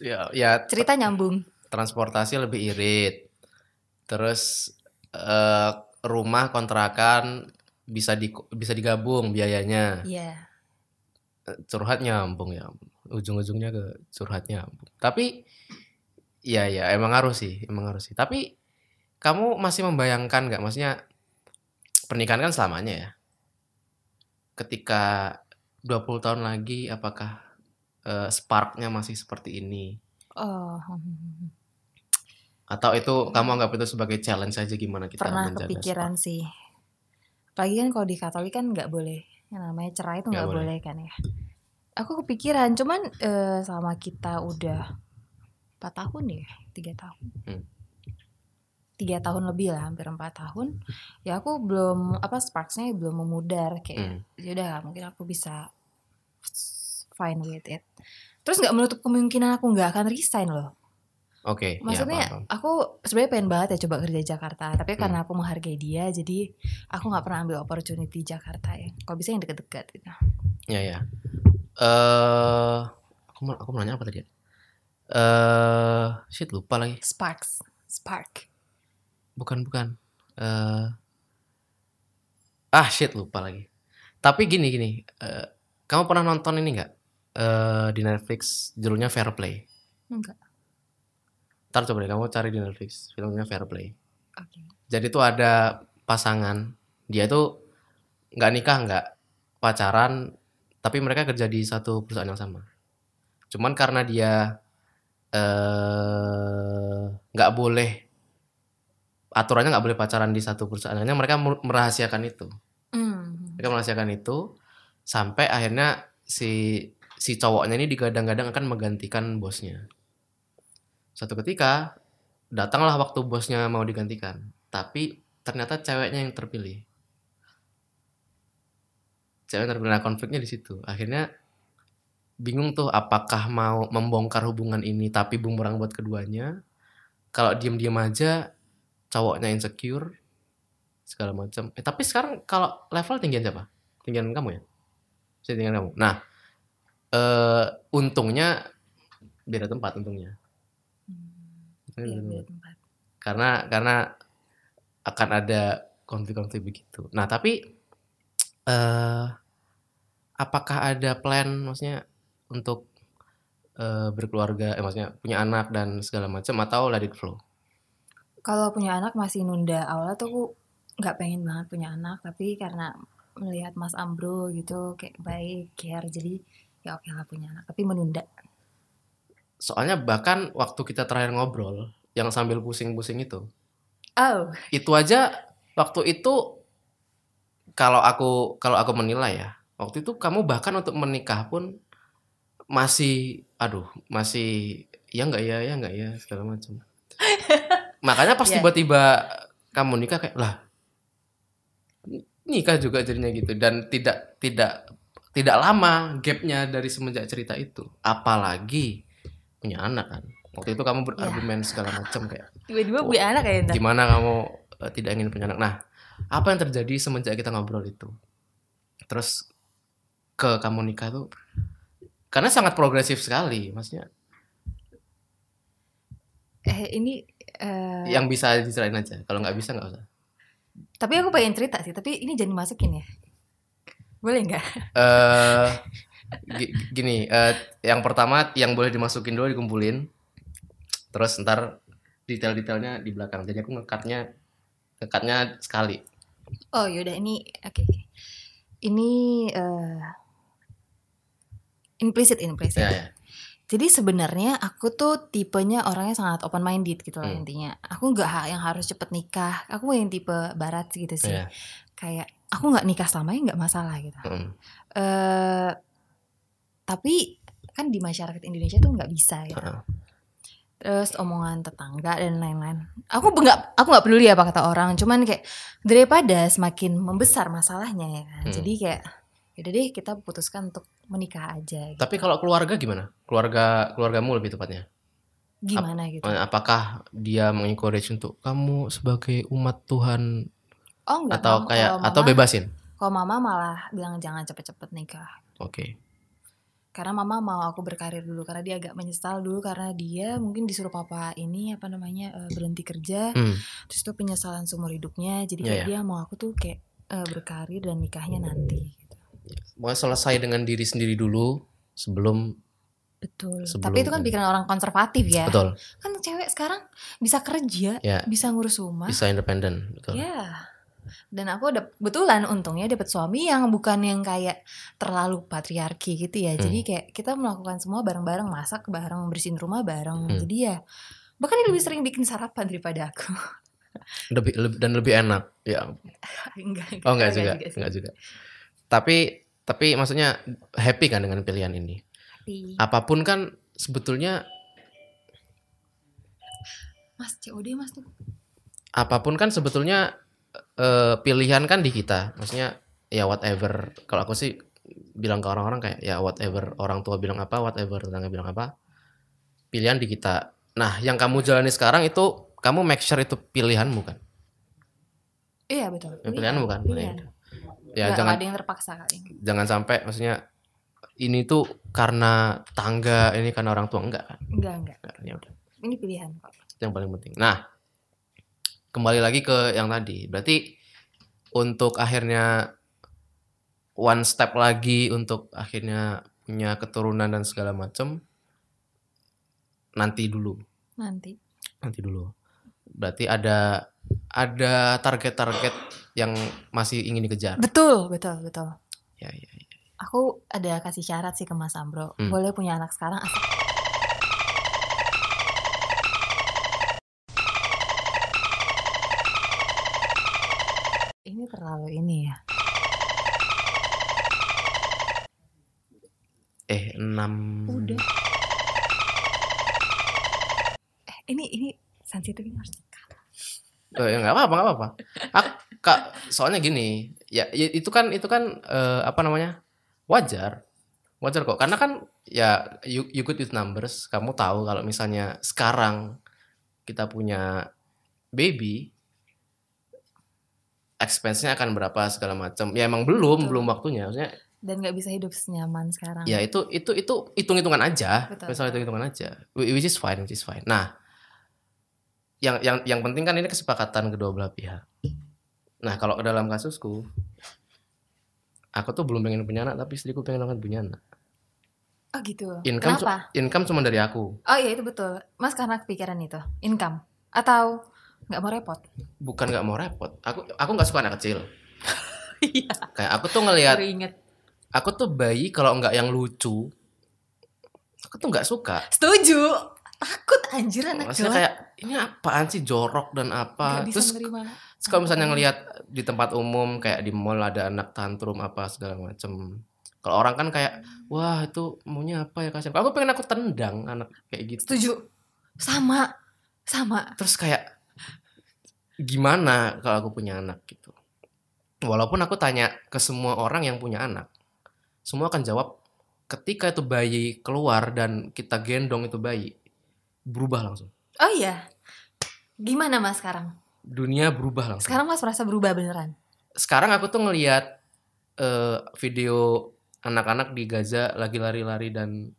Ya ya cerita nyambung. transportasi lebih irit. Terus eh, rumah kontrakan bisa di bisa digabung biayanya. Iya. Curhat nyambung ya ujung-ujungnya ke curhat nyambung. Tapi ya ya emang harus sih emang harus sih. Tapi kamu masih membayangkan nggak? Maksudnya pernikahan kan selamanya ya? Ketika 20 tahun lagi apakah eh, sparknya masih seperti ini? Oh. Atau itu kamu anggap itu sebagai challenge saja gimana kita pernah menjaga kepikiran sih. Apalagi kan kalau di Katolik kan nggak boleh. Yang namanya cerai itu Nggak boleh. boleh. kan ya. Aku kepikiran cuman eh, selama kita udah empat tahun ya tiga tahun. Hmm. Tiga tahun lebih lah hampir empat tahun ya aku belum apa sparksnya belum memudar kayak Hmm. ya udah mungkin aku bisa fine with it terus nggak menutup kemungkinan aku nggak akan resign loh Oke. ya, maksudnya paham. aku sebenarnya pengen banget ya coba kerja Jakarta tapi Hmm. karena aku menghargai dia jadi aku nggak pernah ambil opportunity Jakarta ya kalau bisa yang deket-deket gitu Ya ya. Eh, aku mau aku mau nanya apa tadi? ya? Eh, shit lupa lagi. sparks spark Bukan bukan. Eh, ah shit lupa lagi. Tapi gini gini. eh, kamu pernah nonton ini nggak? Eh, di Netflix judulnya Fair Play. enggak Ntar coba deh kamu cari di Netflix filmnya Fair Play. oke Jadi tuh ada pasangan dia tuh nggak nikah nggak pacaran tapi mereka kerja di satu perusahaan yang sama. Cuman karena dia eh nggak boleh aturannya nggak boleh pacaran di satu perusahaan, akhirnya mereka mer- merahasiakan itu. Hmm. Mereka merahasiakan itu sampai akhirnya si si cowoknya ini digadang-gadang akan menggantikan bosnya. Suatu ketika datanglah waktu bosnya mau digantikan, tapi ternyata ceweknya yang terpilih. Cewek yang terpilih nah, konfliknya di situ. Akhirnya bingung tuh apakah mau membongkar hubungan ini tapi bumerang buat keduanya. Kalau diem-diem aja cowoknya insecure segala macam. Eh tapi sekarang kalau level tinggian siapa? Tinggian kamu ya? Saya tinggian kamu. Nah, eh untungnya beda tempat untungnya. Hmm. Iya, beda beda tempat. tempat. Karena karena akan ada konflik-konflik begitu. Nah, tapi eh apakah ada plan maksudnya untuk eh, berkeluarga, eh maksudnya punya anak dan segala macam atau let it flow? Kalau punya anak masih nunda. Awalnya tuh aku nggak pengen banget punya anak, tapi karena melihat Mas Ambro gitu kayak baik, care, jadi ya oke lah punya anak. Tapi menunda. Soalnya bahkan waktu kita terakhir ngobrol yang sambil pusing-pusing itu, Oh, itu aja waktu itu kalau aku kalau aku menilai ya waktu itu kamu bahkan untuk menikah pun masih aduh masih ya nggak ya ya nggak ya segala macam *laughs* makanya pas Ya. tiba-tiba kamu nikah kayak lah nikah juga jadinya gitu dan tidak tidak tidak lama gapnya dari semenjak cerita itu apalagi punya anak kan waktu itu kamu berargumen segala macam kayak tiba-tiba punya anak kayak gimana kamu eh, tidak ingin punya anak. Nah, apa yang terjadi semenjak kita ngobrol itu? Terus ke kamu nikah tuh karena sangat progresif sekali, maksudnya Eh ini eh, yang bisa diceritain aja. Kalau nggak bisa nggak usah. tapi aku pengen cerita sih, tapi ini jangan dimasukin ya. Boleh nggak? *laughs* Eh gi- gini, eh, yang pertama yang boleh dimasukin dulu dikumpulin, terus ntar detail-detailnya di belakang. Jadi aku ngekatnya ngekatnya sekali. Oh yaudah ini oke. Ini eh implicit implicit. Ya, ya. Jadi sebenarnya aku tuh tipenya orangnya sangat open minded gitu lah Hmm. intinya. Aku nggak yang harus cepet nikah. Aku yang tipe barat gitu sih. Iya. Kayak aku nggak nikah selamanya nggak masalah gitu. Mm. eh tapi kan di masyarakat Indonesia tuh nggak bisa gitu. Heeh. Terus omongan tetangga dan lain-lain. Aku nggak aku nggak peduli apa kata orang. Cuman kayak daripada semakin membesar masalahnya ya kan. Hmm. Jadi kayak yaudah deh kita putuskan untuk menikah aja. Gitu. Tapi kalau keluarga gimana? Keluarga keluargamu lebih tepatnya? Gimana gitu? Eh, Apakah dia mengencourage untuk kamu sebagai umat Tuhan Oh enggak. atau kayak kalau atau mama- bebasin? Kalau mama malah bilang jangan cepet-cepet nikah. Oke. Karena mama mau aku berkarir dulu karena dia agak menyesal dulu karena dia mungkin disuruh papa ini apa namanya eh, berhenti kerja Hmm. terus itu penyesalan seumur hidupnya jadi Iya, kayak iya. dia mau aku tuh kayak eh, berkarir dan nikahnya nanti Mau selesai dengan diri sendiri dulu sebelum betul Sebelum tapi itu kan kan. pikiran orang konservatif ya betul kan cewek sekarang bisa kerja Ya. bisa ngurus rumah bisa independen betul. ya dan aku dap- kebetulan untungnya dapat suami yang bukan yang kayak terlalu patriarki gitu ya Hmm. jadi kayak kita melakukan semua bareng-bareng masak bareng bersihin rumah bareng Hmm. jadi ya bahkan dia lebih sering bikin sarapan daripada aku Lebih, lebih- dan lebih enak. Ya. *laughs* enggak Oh enggak juga, sih. enggak juga. Tapi tapi maksudnya happy kan dengan pilihan ini. Tapi, Apa pun kan sebetulnya mas COD mas tuh apa pun kan sebetulnya eh, pilihan kan di kita. Maksudnya ya whatever. Kalau aku sih bilang ke orang-orang kayak ya whatever orang tua bilang apa, whatever tetangga bilang apa, pilihan di kita. Nah, yang kamu jalani sekarang itu kamu make sure itu pilihanmu kan? Iya betul. Ya, pilihanmu kan? Pilihan. Ya jangan ada yang terpaksa kali. jangan sampai maksudnya ini tuh karena tangga, ini karena orang tua enggak kan? Enggak enggak. Ya udah. Ini pilihan kok. Yang paling penting. Nah, kembali lagi ke yang tadi. Berarti untuk akhirnya one step lagi untuk akhirnya punya keturunan dan segala macam nanti dulu, Nanti. nanti dulu. Berarti ada ada target-target yang masih ingin dikejar. Betul betul betul. Ya, ya, ya. Aku ada kasih syarat sih ke Mas Ambro. Hmm. Boleh punya anak sekarang asal Ini terlalu ini ya. Eh, enam. Udah. Eh, ini ini sensitif ini harus. Oh, ya nggak apa-apa, nggak apa-apa. Kak, soalnya gini, ya, ya itu kan itu kan eh, apa namanya? wajar. Wajar kok. Karena kan ya you, you good with numbers, kamu tahu kalau misalnya sekarang kita punya baby expense-nya akan berapa segala macam. Ya emang belum, Betul. belum waktunya. Maksudnya Dan nggak bisa hidup senyaman sekarang. ya itu itu itu hitung-hitungan aja. Betul. Misal hitung-hitungan aja. Wh- Which is fine, which is fine. Nah, yang yang yang penting kan ini kesepakatan kedua belah pihak. Nah, kalau ke dalam kasusku aku tuh belum pengen punya anak tapi istriku pengen banget punya anak. Oh gitu. Income cu- Kenapa? income cuma dari aku. Oh iya itu betul. Mas karena kepikiran itu. Income. Atau nggak mau repot? Bukan nggak mau repot. Aku aku nggak suka anak kecil. *laughs* Iya. Kayak aku tuh ngelihat aku tuh bayi kalau nggak yang lucu aku tuh nggak suka. Setuju. Takut anjir anak Maksudnya kayak ini apaan sih jorok dan apa. Nggak bisa Terus menerima. Terus kalau misalnya ngelihat di tempat umum kayak di mall ada anak tantrum apa segala macem. Kalau orang kan kayak wah itu maunya apa ya kasihan. Kalau aku pengen aku tendang anak kayak gitu. Setuju. Sama. Sama. Terus kayak gimana kalau aku punya anak gitu. Walaupun aku tanya ke semua orang yang punya anak, semua akan jawab ketika itu bayi keluar dan kita gendong itu bayi berubah langsung. Oh iya. Gimana mas sekarang? Dunia berubah langsung. Sekarang mas merasa berubah beneran? sekarang aku tuh ngelihat eh, video anak-anak di Gaza lagi lari-lari dan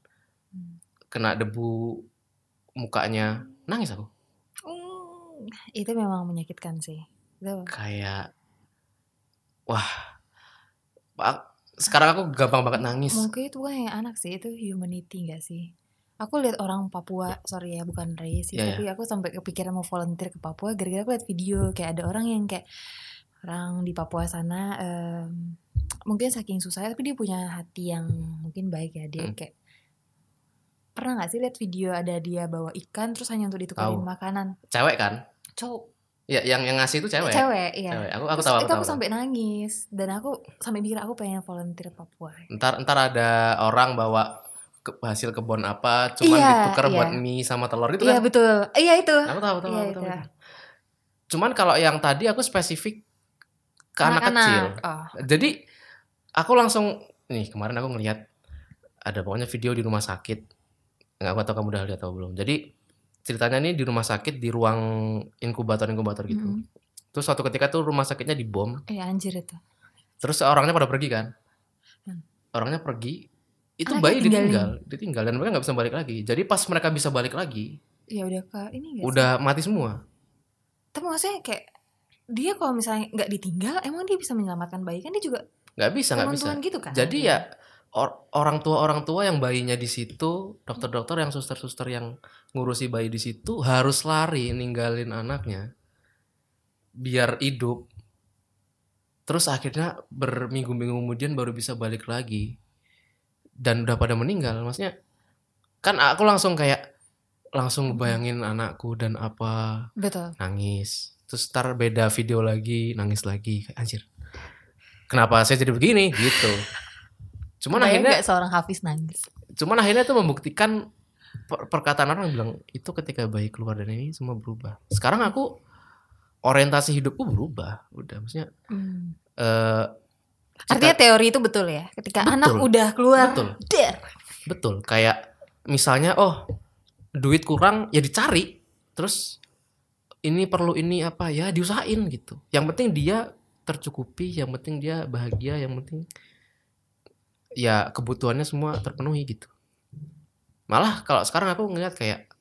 kena debu mukanya nangis aku Hmm, itu memang menyakitkan sih. Itu kayak wah sekarang aku gampang banget nangis Mungkin itu bukan yang anak sih, itu humanity gak sih? Aku lihat orang Papua, sorry ya bukan racist, Iya, tapi aku sampai kepikiran mau volunteer ke Papua gara-gara aku lihat video kayak ada orang yang kayak orang di Papua sana em, mungkin saking susah tapi dia punya hati yang mungkin baik ya dia Hmm. kayak pernah nggak sih lihat video ada dia bawa ikan terus hanya untuk ditukarin Tahu. makanan cewek kan cowok ya yang yang ngasih itu cewek cewek iya Cewek. aku aku Terus tahu aku itu aku tahu. sampai nangis dan aku sampai mikir aku pengen volunteer Papua ntar ntar ada orang bawa ke, hasil kebun apa cuman Iya, ditukar iya. buat mie sama telur itu iya kan betul iya itu aku tahu tahu Iya, aku tahu itu. cuman kalau yang tadi aku spesifik ke anak kecil oh Jadi aku langsung nih kemarin aku ngelihat ada pokoknya video di rumah sakit. Nggak tahu kamu udah lihat atau belum. Jadi ceritanya ini di rumah sakit di ruang inkubator inkubator gitu. Mm. Terus suatu ketika tuh rumah sakitnya dibom. Iya anjir itu. Terus orangnya pada pergi kan. Hmm. Orangnya pergi. Itu bayi ditinggal, ditinggal dan mereka nggak bisa balik lagi. Jadi pas mereka bisa balik lagi, Ya udah ke ini gak sih? udah mati semua. Tapi maksudnya kayak dia kalau misalnya nggak ditinggal, emang dia bisa menyelamatkan bayi kan dia juga Nggak bisa, nggak bisa. Gitu kan? Jadi ya or- orang tua orang tua yang bayinya di situ, dokter-dokter yang suster-suster yang ngurusi bayi di situ harus lari ninggalin anaknya biar hidup. Terus akhirnya berminggu-minggu kemudian baru bisa balik lagi dan udah pada meninggal. Maksudnya kan aku langsung kayak langsung bayangin anakku dan apa betul. nangis. Terus ntar beda video lagi nangis lagi anjir. Kenapa saya jadi begini gitu. Cuman Bayang akhirnya seorang Hafiz nangis? cuman akhirnya itu membuktikan per- perkataan orang bilang itu ketika bayi keluar dari ini semua berubah. Sekarang aku orientasi hidupku berubah udah maksudnya Hmm. eh Artinya teori itu betul ya. Ketika Betul. anak udah keluar, Betul. der. betul kayak misalnya oh duit kurang ya dicari terus ini perlu ini apa ya diusahain gitu yang penting dia tercukupi yang penting dia bahagia yang penting ya kebutuhannya semua terpenuhi gitu malah kalau sekarang aku ngeliat kayak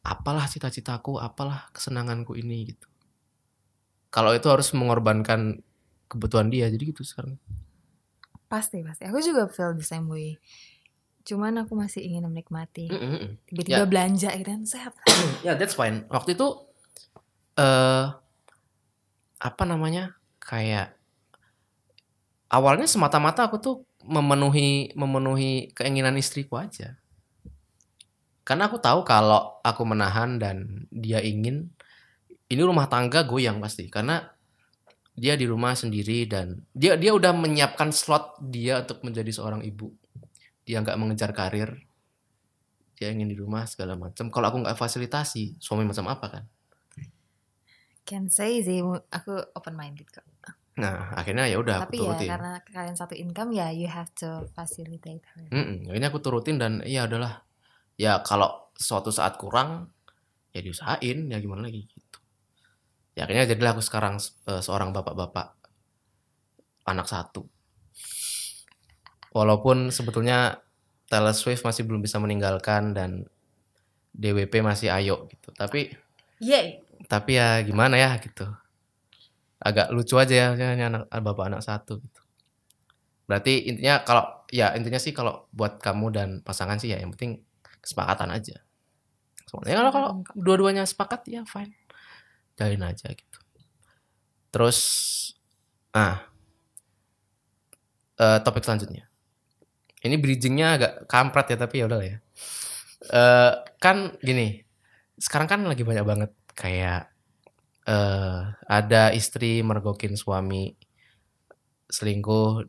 apalah cita-citaku apalah kesenanganku ini gitu kalau itu harus mengorbankan kebutuhan dia jadi gitu sekarang Pasti, pasti. Aku juga feel the same way. Cuman aku masih ingin menikmati. Mm, mm, mm. Tiba-tiba Ya. belanja gitu kan. Sehat. *coughs* ya that's fine waktu itu eh apa namanya kayak awalnya semata-mata aku tuh memenuhi memenuhi keinginan istriku aja karena aku tahu kalau aku menahan dan dia ingin ini rumah tangga goyang pasti karena dia di rumah sendiri dan dia dia udah menyiapkan slot dia untuk menjadi seorang ibu. Dia nggak mengejar karir. Dia ingin di rumah segala macam. Kalau aku nggak fasilitasi suami macam apa kan? Can say sih, aku open minded kok. nah akhirnya ya udah aku Tapi ya turutin. karena kalian satu income ya you have to facilitate her. Mm-mm, akhirnya aku turutin dan ya udahlah. Ya kalau suatu saat kurang ya diusahain ya gimana lagi ya akhirnya jadilah aku sekarang eh, seorang bapak-bapak. Anak satu. Walaupun sebetulnya Taylor Swift masih belum bisa meninggalkan dan DWP masih ayo gitu. Tapi Yay. tapi ya gimana ya gitu. Agak lucu aja ya ini anak bapak anak satu gitu. Berarti intinya kalau ya intinya sih kalau buat kamu dan pasangan sih ya yang penting kesepakatan aja. Soalnya kalau kalau dua-duanya sepakat ya fine jalin aja gitu. Terus ah eh, topik selanjutnya. Ini bridgingnya agak kampret ya tapi ya udahlah ya. Eh, kan gini sekarang kan lagi banyak banget kayak eh ada istri mergokin suami selingkuh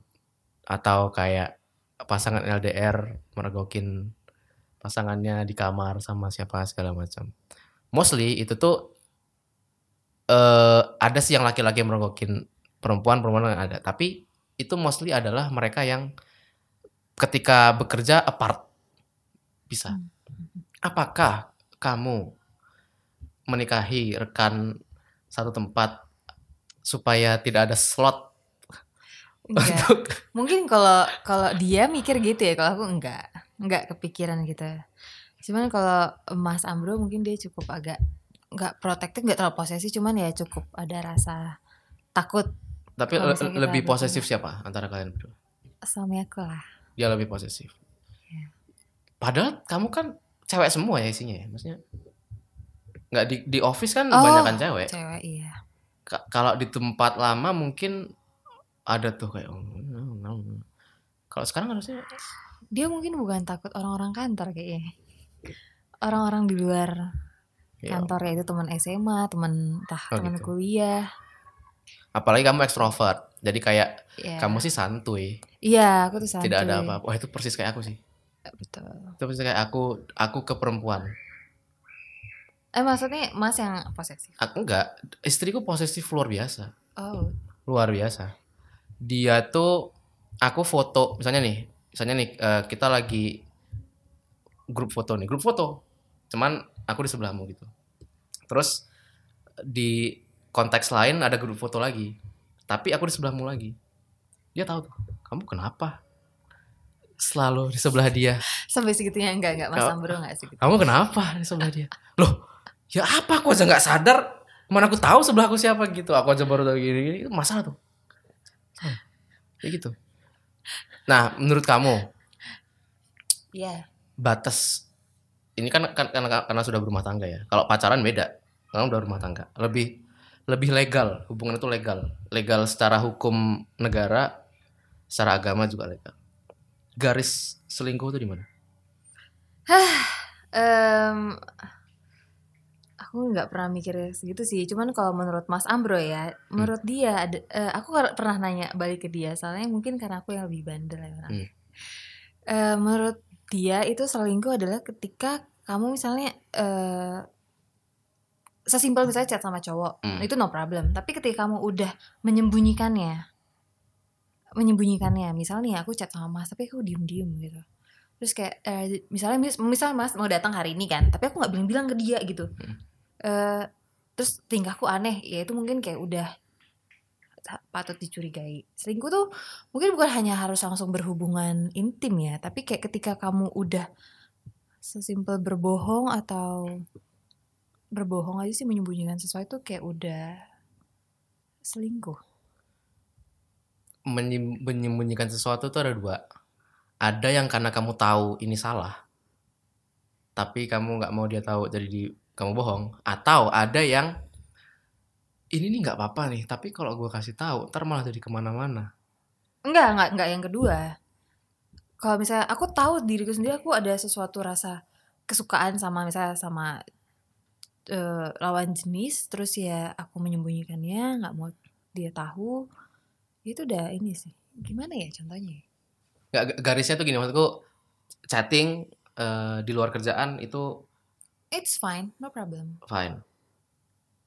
atau kayak pasangan LDR mergokin pasangannya di kamar sama siapa segala macam. Mostly itu tuh eh ada sih yang laki-laki yang mergokin perempuan perempuan yang ada, tapi itu mostly adalah mereka yang ketika bekerja apart bisa. Hmm. Apakah kamu menikahi rekan satu tempat supaya tidak ada slot Enggak. untuk Mungkin kalau kalau dia mikir gitu ya, kalau aku enggak. Enggak kepikiran gitu. Cuman kalau Mas Ambro mungkin dia cukup agak enggak protektif, enggak terlalu posesif, cuman ya cukup ada rasa takut tapi le- lebih posesif siapa antara kalian berdua? suami aku lah. Dia lebih posesif. Iya. Padahal kamu kan cewek semua ya isinya ya, maksudnya nggak di di office kan Oh, kebanyakan cewek. Cewek iya. Ka- kalau di tempat lama mungkin ada tuh kayak oh, no, no, no. kalau sekarang harusnya Dia mungkin bukan takut orang-orang kantor kayaknya. Orang-orang di luar ya, kantor ya itu teman SMA, teman entah Oh, teman gitu. kuliah. apalagi kamu ekstrovert jadi kayak Ya. kamu sih santuy Iya, aku tuh santuy. tidak ada apa-apa wah itu persis kayak aku sih Betul. itu persis kayak aku aku ke perempuan Eh maksudnya Mas yang posesif. aku enggak istriku posesif luar biasa Oh, luar biasa dia tuh aku foto misalnya nih misalnya nih eh, kita lagi grup foto nih grup foto cuman aku di sebelahmu gitu. Terus di konteks lain ada grup foto lagi tapi aku di sebelahmu lagi. Dia tahu tuh kamu kenapa selalu di sebelah dia? Sampai segitunya enggak enggak Mas Ambro enggak segitu. kamu kenapa di sebelah dia? Loh ya apa? Aku aja nggak sadar. Mana aku tahu sebelahku siapa gitu. Aku aja baru tahu gini, gini. Itu masalah tuh. Salah. kayak gitu. Nah menurut kamu Iya. batas ini kan, kan karena, karena sudah berumah tangga ya. Kalau pacaran beda karena udah rumah tangga. Lebih lebih legal hubungan itu legal. Legal secara hukum negara secara agama juga legal. Garis selingkuh itu di mana? Em, aku nggak pernah mikir segitu sih. Cuman kalau menurut Mas Ambro ya, menurut dia ada, eh, aku pernah nanya balik ke dia. Soalnya mungkin karena aku yang lebih bandel ya orangnya. Eh, menurut dia itu selingkuh adalah ketika kamu misalnya eh, sesimpel misalnya chat sama cowok Hmm. itu no problem tapi ketika kamu udah menyembunyikannya menyembunyikannya misalnya aku chat sama mas tapi aku diem diem gitu terus kayak eh, misalnya mis misal mas mau datang hari ini kan tapi aku nggak bilang bilang ke dia gitu Hmm. Eh, terus tingkahku aneh ya itu mungkin kayak udah patut dicurigai selingkuh tuh mungkin bukan hanya harus langsung berhubungan intim ya tapi kayak ketika kamu udah sesimpel berbohong atau berbohong aja sih menyembunyikan sesuatu kayak udah selingkuh Menyem- menyembunyikan sesuatu tuh ada dua. Ada yang karena kamu tahu ini salah, tapi kamu nggak mau dia tahu jadi di, kamu bohong. Atau ada yang ini nih nggak apa-apa nih, tapi kalau gue kasih tahu, ntar malah jadi ke mana-mana. enggak enggak enggak yang kedua kalau misalnya aku tahu diriku sendiri aku ada sesuatu rasa kesukaan sama misalnya sama eh, lawan jenis terus ya aku menyembunyikannya nggak mau dia tahu itu udah ini sih gimana ya contohnya Nggak, g- garisnya tuh gini maksudku, chatting eh, di luar kerjaan itu it's fine no problem fine.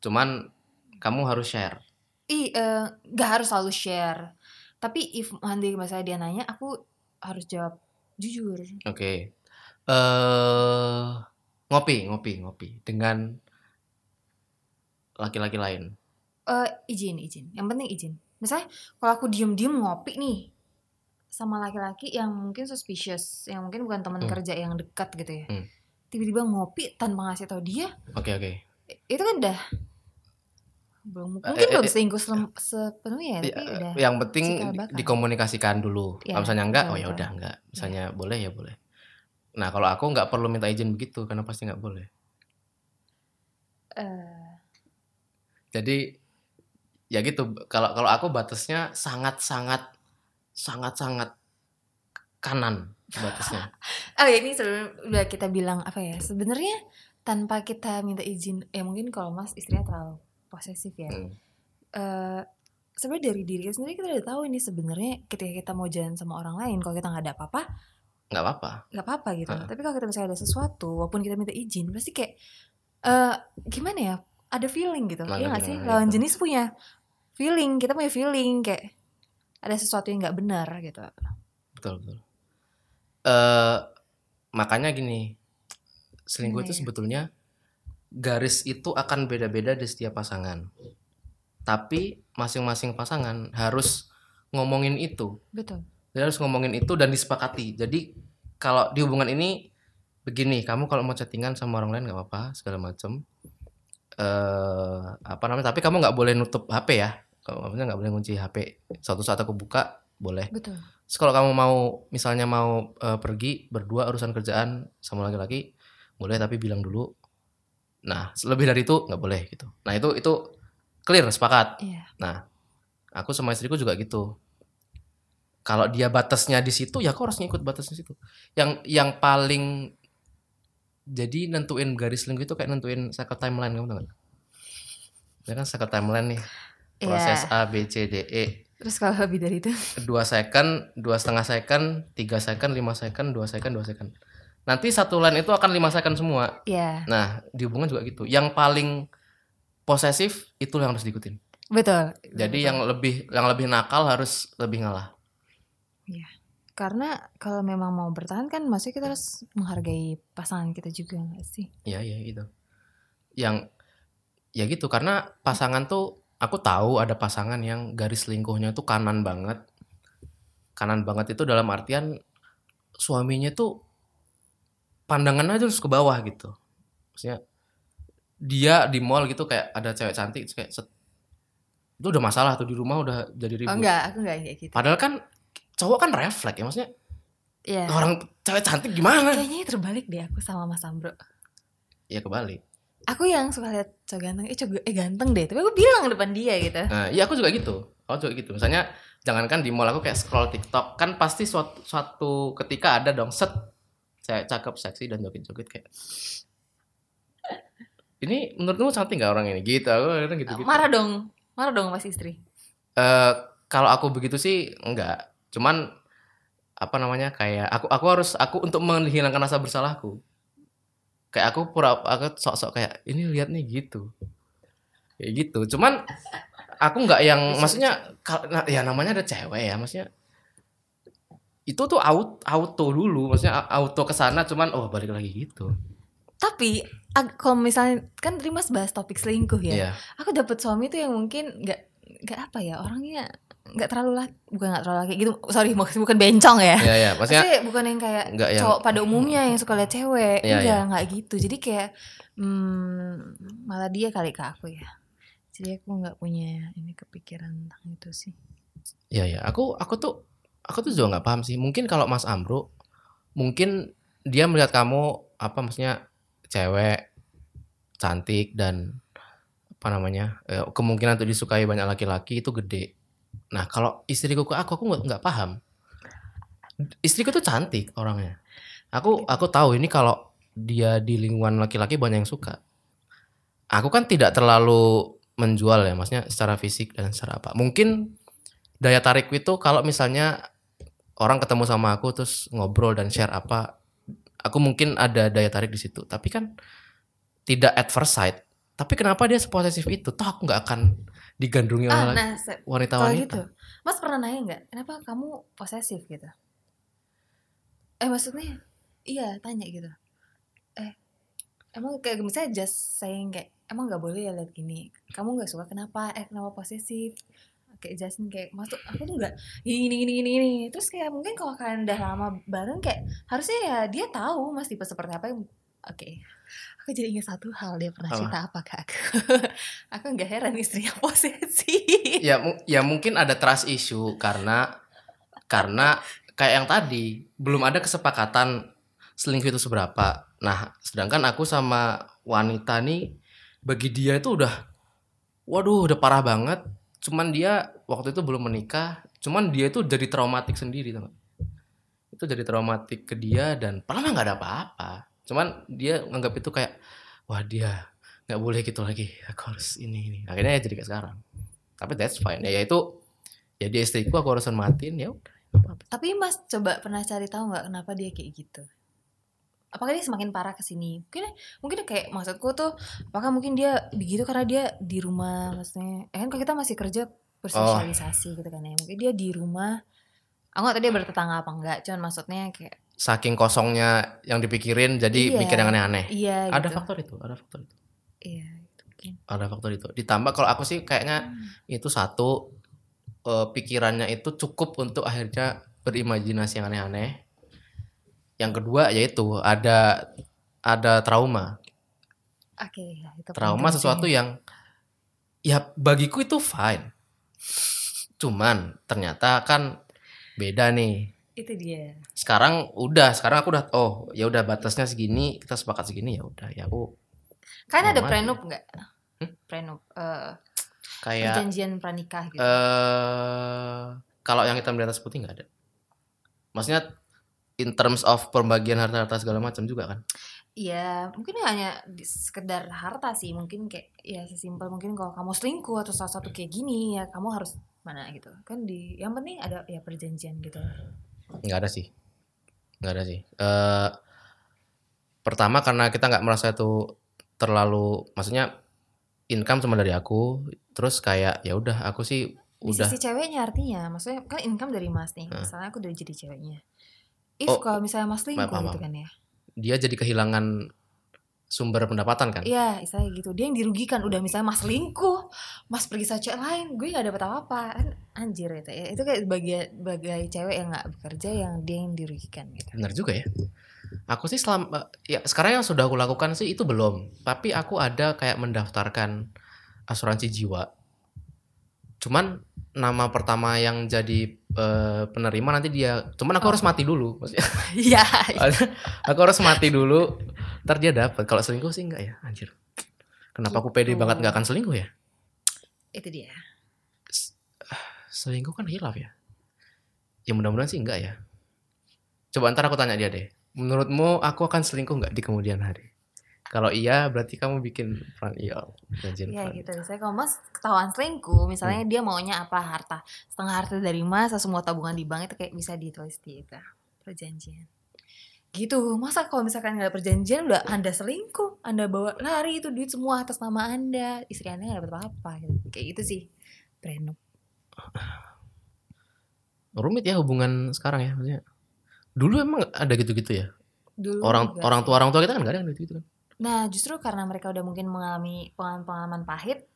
Cuman kamu harus share. ih eh, nggak harus selalu share tapi if nanti misalnya dia nanya aku harus jawab jujur Oke. eh ngopi, ngopi, ngopi dengan laki-laki lain. Eh izin izin yang penting izin misalnya kalau aku diem diem ngopi nih sama laki-laki yang mungkin suspicious yang mungkin bukan teman Hmm. kerja yang dekat gitu ya Hmm. tiba-tiba ngopi tanpa ngasih tahu dia Oke, oke. i- itu kan udah belum Eh, mungkin eh, belum eh, selingkuh selem- sepenuhnya ya, tapi Ya, udah yang penting dikomunikasikan dulu. Ya, Kalau misalnya enggak, betul, oh ya udah enggak. Misalnya boleh ya boleh. Nah, kalau aku nggak perlu minta izin begitu karena pasti nggak boleh. eh, Jadi ya gitu. Kalau kalau aku batasnya sangat-sangat sangat-sangat kanan batasnya. *laughs* oh ya ini sebelum udah kita bilang apa ya sebenarnya tanpa kita minta izin ya mungkin kalau mas istrinya terlalu posesif ya Hmm. eh sebenarnya dari diri kita sendiri kita udah tahu ini sebenarnya ketika kita mau jalan sama orang lain kalau kita nggak ada apa-apa Nggak apa-apa. nggak apa-apa gitu Heeh. tapi kalau kita misalnya ada sesuatu walaupun kita minta izin pasti kayak eh gimana ya ada feeling gitu Nah, ya nggak sih lawan gitu. jenis punya feeling kita punya feeling kayak ada sesuatu yang nggak benar gitu Betul, betul. Eh makanya gini, selingkuh itu ya? sebetulnya garis itu akan beda-beda di setiap pasangan. Tapi masing-masing pasangan harus ngomongin itu. betul Dia harus ngomongin itu dan disepakati. Jadi kalau di hubungan ini begini, kamu kalau mau chattingan sama orang lain nggak apa-apa segala macem. Eh apa namanya? Tapi kamu nggak boleh nutup HP ya. Kalau maksudnya nggak boleh kunci HP. Suatu saat aku buka boleh. betul Terus kalau kamu mau misalnya mau eh, pergi berdua urusan kerjaan sama laki-laki boleh tapi bilang dulu. Nah lebih dari itu nggak boleh gitu. Nah itu itu clear sepakat. iya Nah aku sama istriku juga gitu. Kalau dia batasnya di situ ya aku harus ngikut batasnya situ. Yang yang paling jadi nentuin garis selingkuh itu kayak nentuin cycle timeline kamu tahu nggak? Ya kan cycle timeline nih proses Iya. A B C D E terus kalau lebih dari itu dua second, dua setengah second, tiga second, lima second, dua second, dua second. Nanti satu line itu akan lima second semua. ya Nah di hubungan juga gitu. Yang paling posesif itu yang harus diikutin. betul Jadi Betul. yang lebih yang lebih nakal harus lebih ngalah. karena kalau memang mau bertahan kan maksudnya kita harus menghargai pasangan kita juga nggak sih Iya iya gitu. Yang ya gitu karena pasangan tuh aku tahu ada pasangan yang garis selingkuhnya tuh kanan banget. Kanan banget itu dalam artian suaminya tuh pandangan aja terus ke bawah gitu. Maksudnya dia di mall gitu kayak ada cewek cantik kayak set, itu udah masalah tuh di rumah udah jadi ribut. oh enggak aku enggak kayak gitu Padahal kan cowok kan refleks ya maksudnya Iya. orang cewek cantik gimana? Kayaknya terbalik deh aku sama Mas Ambro. Ya kebalik. Aku yang suka lihat cowok ganteng, eh cowok eh ganteng deh, tapi aku bilang depan dia gitu. Nah, iya aku juga gitu. Aku juga gitu. Misalnya jangankan di mall aku kayak scroll TikTok, kan pasti suatu suatu ketika ada dong set cewek cakep, seksi dan joget-joget kayak ini menurutmu cantik gak orang ini? Gitu, aku kadang gitu, gitu. Marah dong, marah dong mas istri. Eh, kalau aku begitu sih enggak. Cuman apa namanya kayak aku aku harus aku untuk menghilangkan rasa bersalahku. kayak aku pura aku sok-sok kayak ini lihat nih gitu kayak gitu cuman aku nggak yang maksudnya nah, ya namanya ada cewek ya maksudnya itu tuh auto, auto dulu maksudnya auto ke sana cuman oh balik lagi gitu Tapi kalau misalnya kan tadi Mas bahas topik selingkuh ya. Iya. Aku dapat suami tuh yang mungkin nggak nggak apa ya orangnya nggak terlalu laki bukan nggak terlalu laki gitu sorry *laughs* bukan bencong ya Iya iya maksudnya Maksudnya bukan yang kayak nggak yang cowok pada umumnya yang suka lihat cewek Iya, enggak iya. nggak gitu jadi kayak hmm, malah dia kali ke aku ya jadi aku nggak punya ini kepikiran tentang itu sih Iya ya, aku aku tuh aku tuh juga nggak paham sih. Mungkin kalau Mas Amro, mungkin dia melihat kamu apa maksudnya cewek cantik dan apa namanya eh, kemungkinan untuk disukai banyak laki-laki itu gede. Nah kalau istriku ke aku aku nggak paham. Istriku tuh cantik orangnya. Aku aku tahu ini kalau dia di lingkungan laki-laki banyak yang suka. Aku kan tidak terlalu menjual ya, maksudnya secara fisik dan secara apa. Mungkin daya tarikku itu kalau misalnya orang ketemu sama aku terus ngobrol dan share apa aku mungkin ada daya tarik di situ. Tapi kan tidak at first sight. Tapi kenapa dia seposesif itu? Toh aku nggak akan digandrungi ah oleh nah wanita-wanita. gitu. Mas pernah nanya nggak kenapa kamu posesif gitu? Eh maksudnya iya tanya gitu. Eh emang kayak misalnya just saying kayak emang nggak boleh ya lihat gini. Kamu nggak suka kenapa? Eh kenapa posesif kayak jelasin kayak masuk aku tuh nggak gini gini gini gini terus kayak mungkin kalau kalian udah lama bareng kayak harusnya ya dia tahu mas tipe seperti apa. Yang oke aku jadi ingat satu hal dia pernah Apa? cerita apa ke aku *laughs* aku nggak heran istrinya *laughs* posesif. Ya mu- ya mungkin ada trust issue karena karena kayak yang tadi belum ada kesepakatan selingkuh itu seberapa. Nah sedangkan aku sama wanita nih bagi dia itu udah waduh udah parah banget cuman dia waktu itu belum menikah. Cuman dia itu jadi traumatik sendiri nggak? itu jadi traumatik ke dia dan mah nggak ada apa-apa. Cuman dia nganggap itu kayak wah dia nggak boleh gitu lagi. Aku harus ini ini. Akhirnya ya jadi kayak sekarang. Tapi that's fine. Ya itu ya dia istriku aku harus hormatin. Ya udah. Tapi Mas coba pernah cari tahu nggak kenapa dia kayak gitu? Apakah dia semakin parah ke sini? Mungkin mungkin kayak maksudku tuh apakah mungkin dia begitu karena dia di rumah maksudnya eh kan kalau kita masih kerja bersosialisasi gitu kan ya. Mungkin dia di rumah aku nggak tahu dia bertetangga apa enggak, cuman maksudnya kayak saking kosongnya yang dipikirin jadi Iya. mikir yang aneh-aneh iya ada gitu. faktor itu ada faktor itu Iya, itu mungkin. ada faktor itu ditambah kalau aku sih kayaknya Hmm. itu satu eh, pikirannya itu cukup untuk akhirnya berimajinasi yang aneh-aneh yang kedua yaitu ada ada trauma Oke, ya, itu trauma sesuatu sih. yang ya bagiku itu fine cuman ternyata kan beda nih itu dia. sekarang udah sekarang aku udah oh ya udah batasnya segini kita sepakat segini ya udah ya aku Kan ada prenup nggak? Hmm? Prenup eh kayak perjanjian pranikah gitu. eh kalau yang hitam di atas putih nggak ada maksudnya in terms of pembagian harta-harta segala macam juga kan Iya, mungkin hanya di- sekedar harta sih. Mungkin kayak ya sesimpel mungkin kalau kamu selingkuh atau salah satu kayak gini ya kamu harus mana gitu. Kan di yang penting ada ya perjanjian gitu. nggak ada sih nggak ada sih eh pertama karena kita nggak merasa itu terlalu maksudnya income cuma dari aku terus kayak ya udah aku sih Di udah sisi ceweknya artinya, maksudnya kan income dari Mas nih. Misalnya aku udah jadi ceweknya. If Oh, kalau misalnya Mas selingkuh paham, gitu kan ya. dia jadi kehilangan sumber pendapatan kan Iya, misalnya gitu. Dia yang dirugikan. Udah misalnya Mas selingkuh, Mas pergi sama cewek lain, gue gak dapet apa-apa. Kan anjir itu ya. Itu kayak sebagai sebagai cewek yang gak bekerja yang dia yang dirugikan gitu. benar juga ya aku sih selama ya sekarang yang sudah aku lakukan sih itu belum tapi aku ada kayak mendaftarkan asuransi jiwa cuman nama pertama yang jadi eh, penerima nanti dia cuman aku Oh. harus mati dulu maksudnya *laughs* Iya. aku harus mati dulu ntar dia dapat kalau selingkuh sih enggak ya anjir kenapa aku pede Gitu. banget nggak akan selingkuh ya itu dia. selingkuh kan hilaf ya ya mudah-mudahan sih enggak ya coba ntar aku tanya dia deh menurutmu aku akan selingkuh nggak di kemudian hari kalau iya berarti kamu bikin peran iya Iya gitu. Misalnya kalau Mas ketahuan selingkuh, misalnya dia maunya apa harta, setengah harta dari Mas, semua tabungan di bank itu kayak bisa ditulis di itu perjanjian. gitu. Masa kalau misalkan nggak ada perjanjian udah anda selingkuh anda bawa lari itu duit semua atas nama anda istri anda nggak dapat apa-apa gitu. kayak gitu sih prenup rumit ya hubungan sekarang ya maksudnya. Dulu emang ada gitu-gitu ya? Dulu orang orang tua orang tua kita kan gak ada yang gitu kan nah justru karena mereka udah mungkin mengalami pengalaman-pengalaman pahit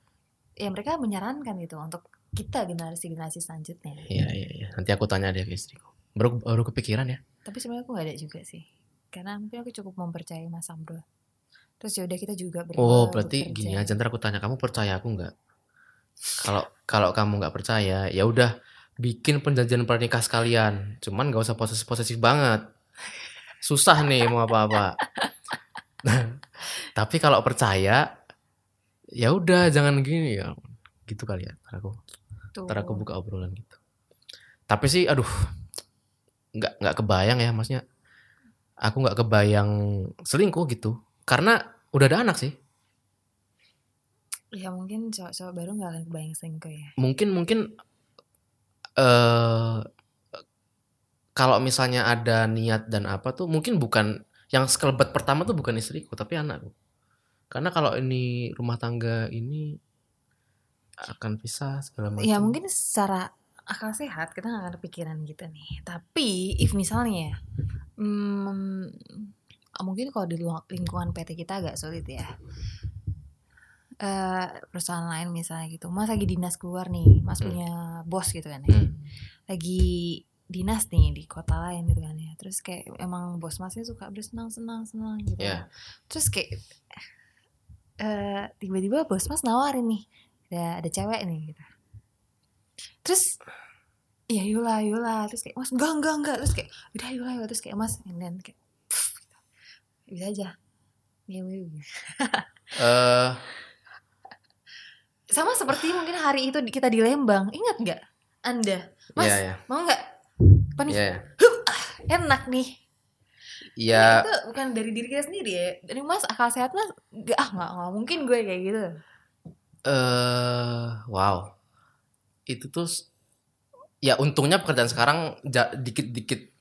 ya mereka menyarankan gitu untuk kita generasi generasi selanjutnya. Iya iya iya. Nanti aku tanya deh ke istriku. Baru baru kepikiran ya. Tapi sebenarnya aku nggak ada juga sih. Karena mungkin aku cukup mempercayai Mas Amro terus ya udah kita juga oh berarti bekerja. gini aja ntar aku tanya kamu percaya aku nggak? Kalau kalau kamu nggak percaya ya udah bikin perjanjian pernikah sekalian. Cuman gak usah posesif posesif banget. Susah nih mau apa-apa tapi kalau percaya ya udah jangan gini. Ya gitu kali ya ntar aku Tuh. ntar aku buka obrolan gitu. Tapi sih aduh nggak nggak kebayang ya maksudnya. Aku nggak kebayang selingkuh gitu karena udah ada anak sih. Ya mungkin cowok-cowok baru nggak akan kebayang selingkuh ya. Mungkin mungkin eh kalau misalnya ada niat dan apa tuh mungkin bukan yang sekelebat pertama tuh bukan istriku tapi anakku. Karena kalau ini rumah tangga ini akan pisah segala macam. ya mungkin secara akal sehat kita nggak akan kepikiran gitu nih. Tapi if misalnya ya, hmm, mungkin kalau di lingkungan PT kita agak sulit ya. Eh perusahaan lain misalnya gitu. Mas lagi dinas keluar nih mas Hmm. punya bos gitu kan ya. Hmm. lagi dinas nih di kota lain gitu kan ya. Terus kayak emang bos masnya suka bersenang senang senang gitu Ya. terus kayak eh tiba-tiba bos mas nawarin nih ada ada cewek nih gitu. Terus iya Yula Yula terus kayak mas enggak enggak enggak. Terus kayak udah Yula Yula terus kayak mas and then kayak pff, gitu. bisa aja. Iya, iya, iya. Eh, sama seperti mungkin hari itu kita di Lembang. Ingat nggak? Anda. Mas Iya, iya. mau nggak apa nih Iya, iya. enak nih Ya, itu bukan dari diri kita sendiri ya dari mas akal sehat mas nggak ah nggak nggak mungkin gue kayak gitu eh wow. Itu tuh ya untungnya pekerjaan sekarang dikit-dikit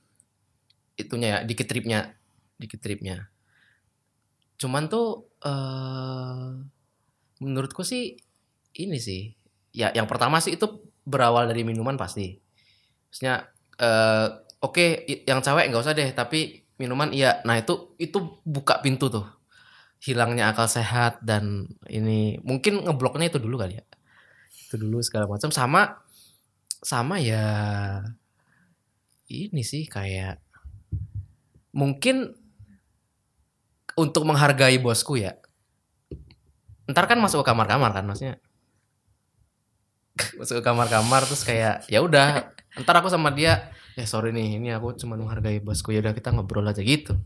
itunya ya, dikit tripnya, dikit tripnya. Cuman tuh eh menurutku sih ini sih. Ya yang pertama sih itu berawal dari minuman pasti. Maksudnya eh oke i- yang cewek nggak usah deh, tapi minuman iya. Nah, itu itu buka pintu tuh. Hilangnya akal sehat dan ini mungkin ngebloknya itu dulu kali ya. Itu dulu segala macam sama sama ya ini sih kayak mungkin untuk menghargai bosku ya. Ntar kan masuk ke kamar-kamar kan maksudnya. *laughs* masuk ke kamar-kamar terus kayak ya udah ntar aku sama dia ya sorry nih ini aku cuma menghargai bosku ya udah kita ngobrol aja gitu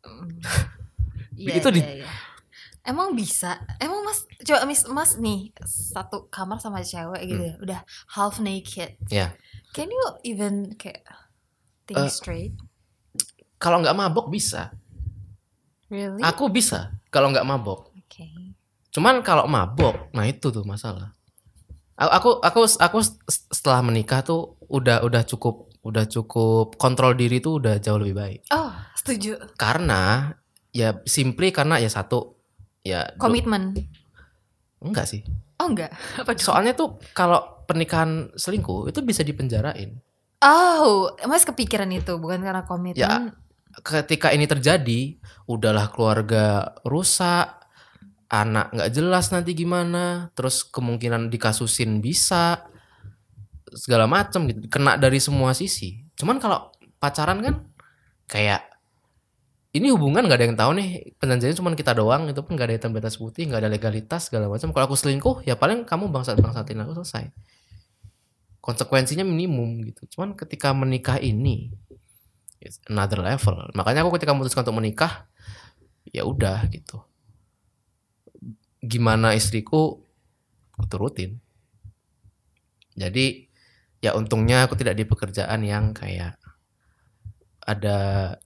Mm. *laughs* Itu di- iya. Emang bisa? Emang mas coba mis mas nih satu kamar sama cewek gitu Hmm. ya, udah half naked. Ya. Can you even kayak think Eh, straight? kalau nggak mabok bisa Really? aku bisa kalau nggak mabok Oke. cuman kalau mabok nah itu tuh masalah aku aku aku aku setelah menikah tuh udah udah cukup udah cukup kontrol diri tuh udah jauh lebih baik Oh, setuju. karena ya simply karena ya satu ya Komitmen. enggak sih Oh enggak. *laughs* Apa soalnya tuh kalau pernikahan selingkuh itu bisa dipenjarain Oh, mas kepikiran itu bukan karena komitmen. Ya. ketika ini terjadi udahlah keluarga rusak anak nggak jelas nanti gimana terus kemungkinan dikasusin bisa segala macam gitu. Kena dari semua sisi. Cuman kalau pacaran kan kayak ini hubungan nggak ada yang tahu nih. Perjanjiannya cuma kita doang itu pun nggak ada hitam di atas putih nggak ada legalitas segala macam kalau aku selingkuh ya paling kamu bangsat bangsatin aku selesai. Konsekuensinya minimum gitu. Cuman ketika menikah ini another level. Makanya aku ketika memutuskan untuk menikah ya udah gitu gimana istriku aku turutin. Jadi ya untungnya aku tidak di pekerjaan yang kayak ada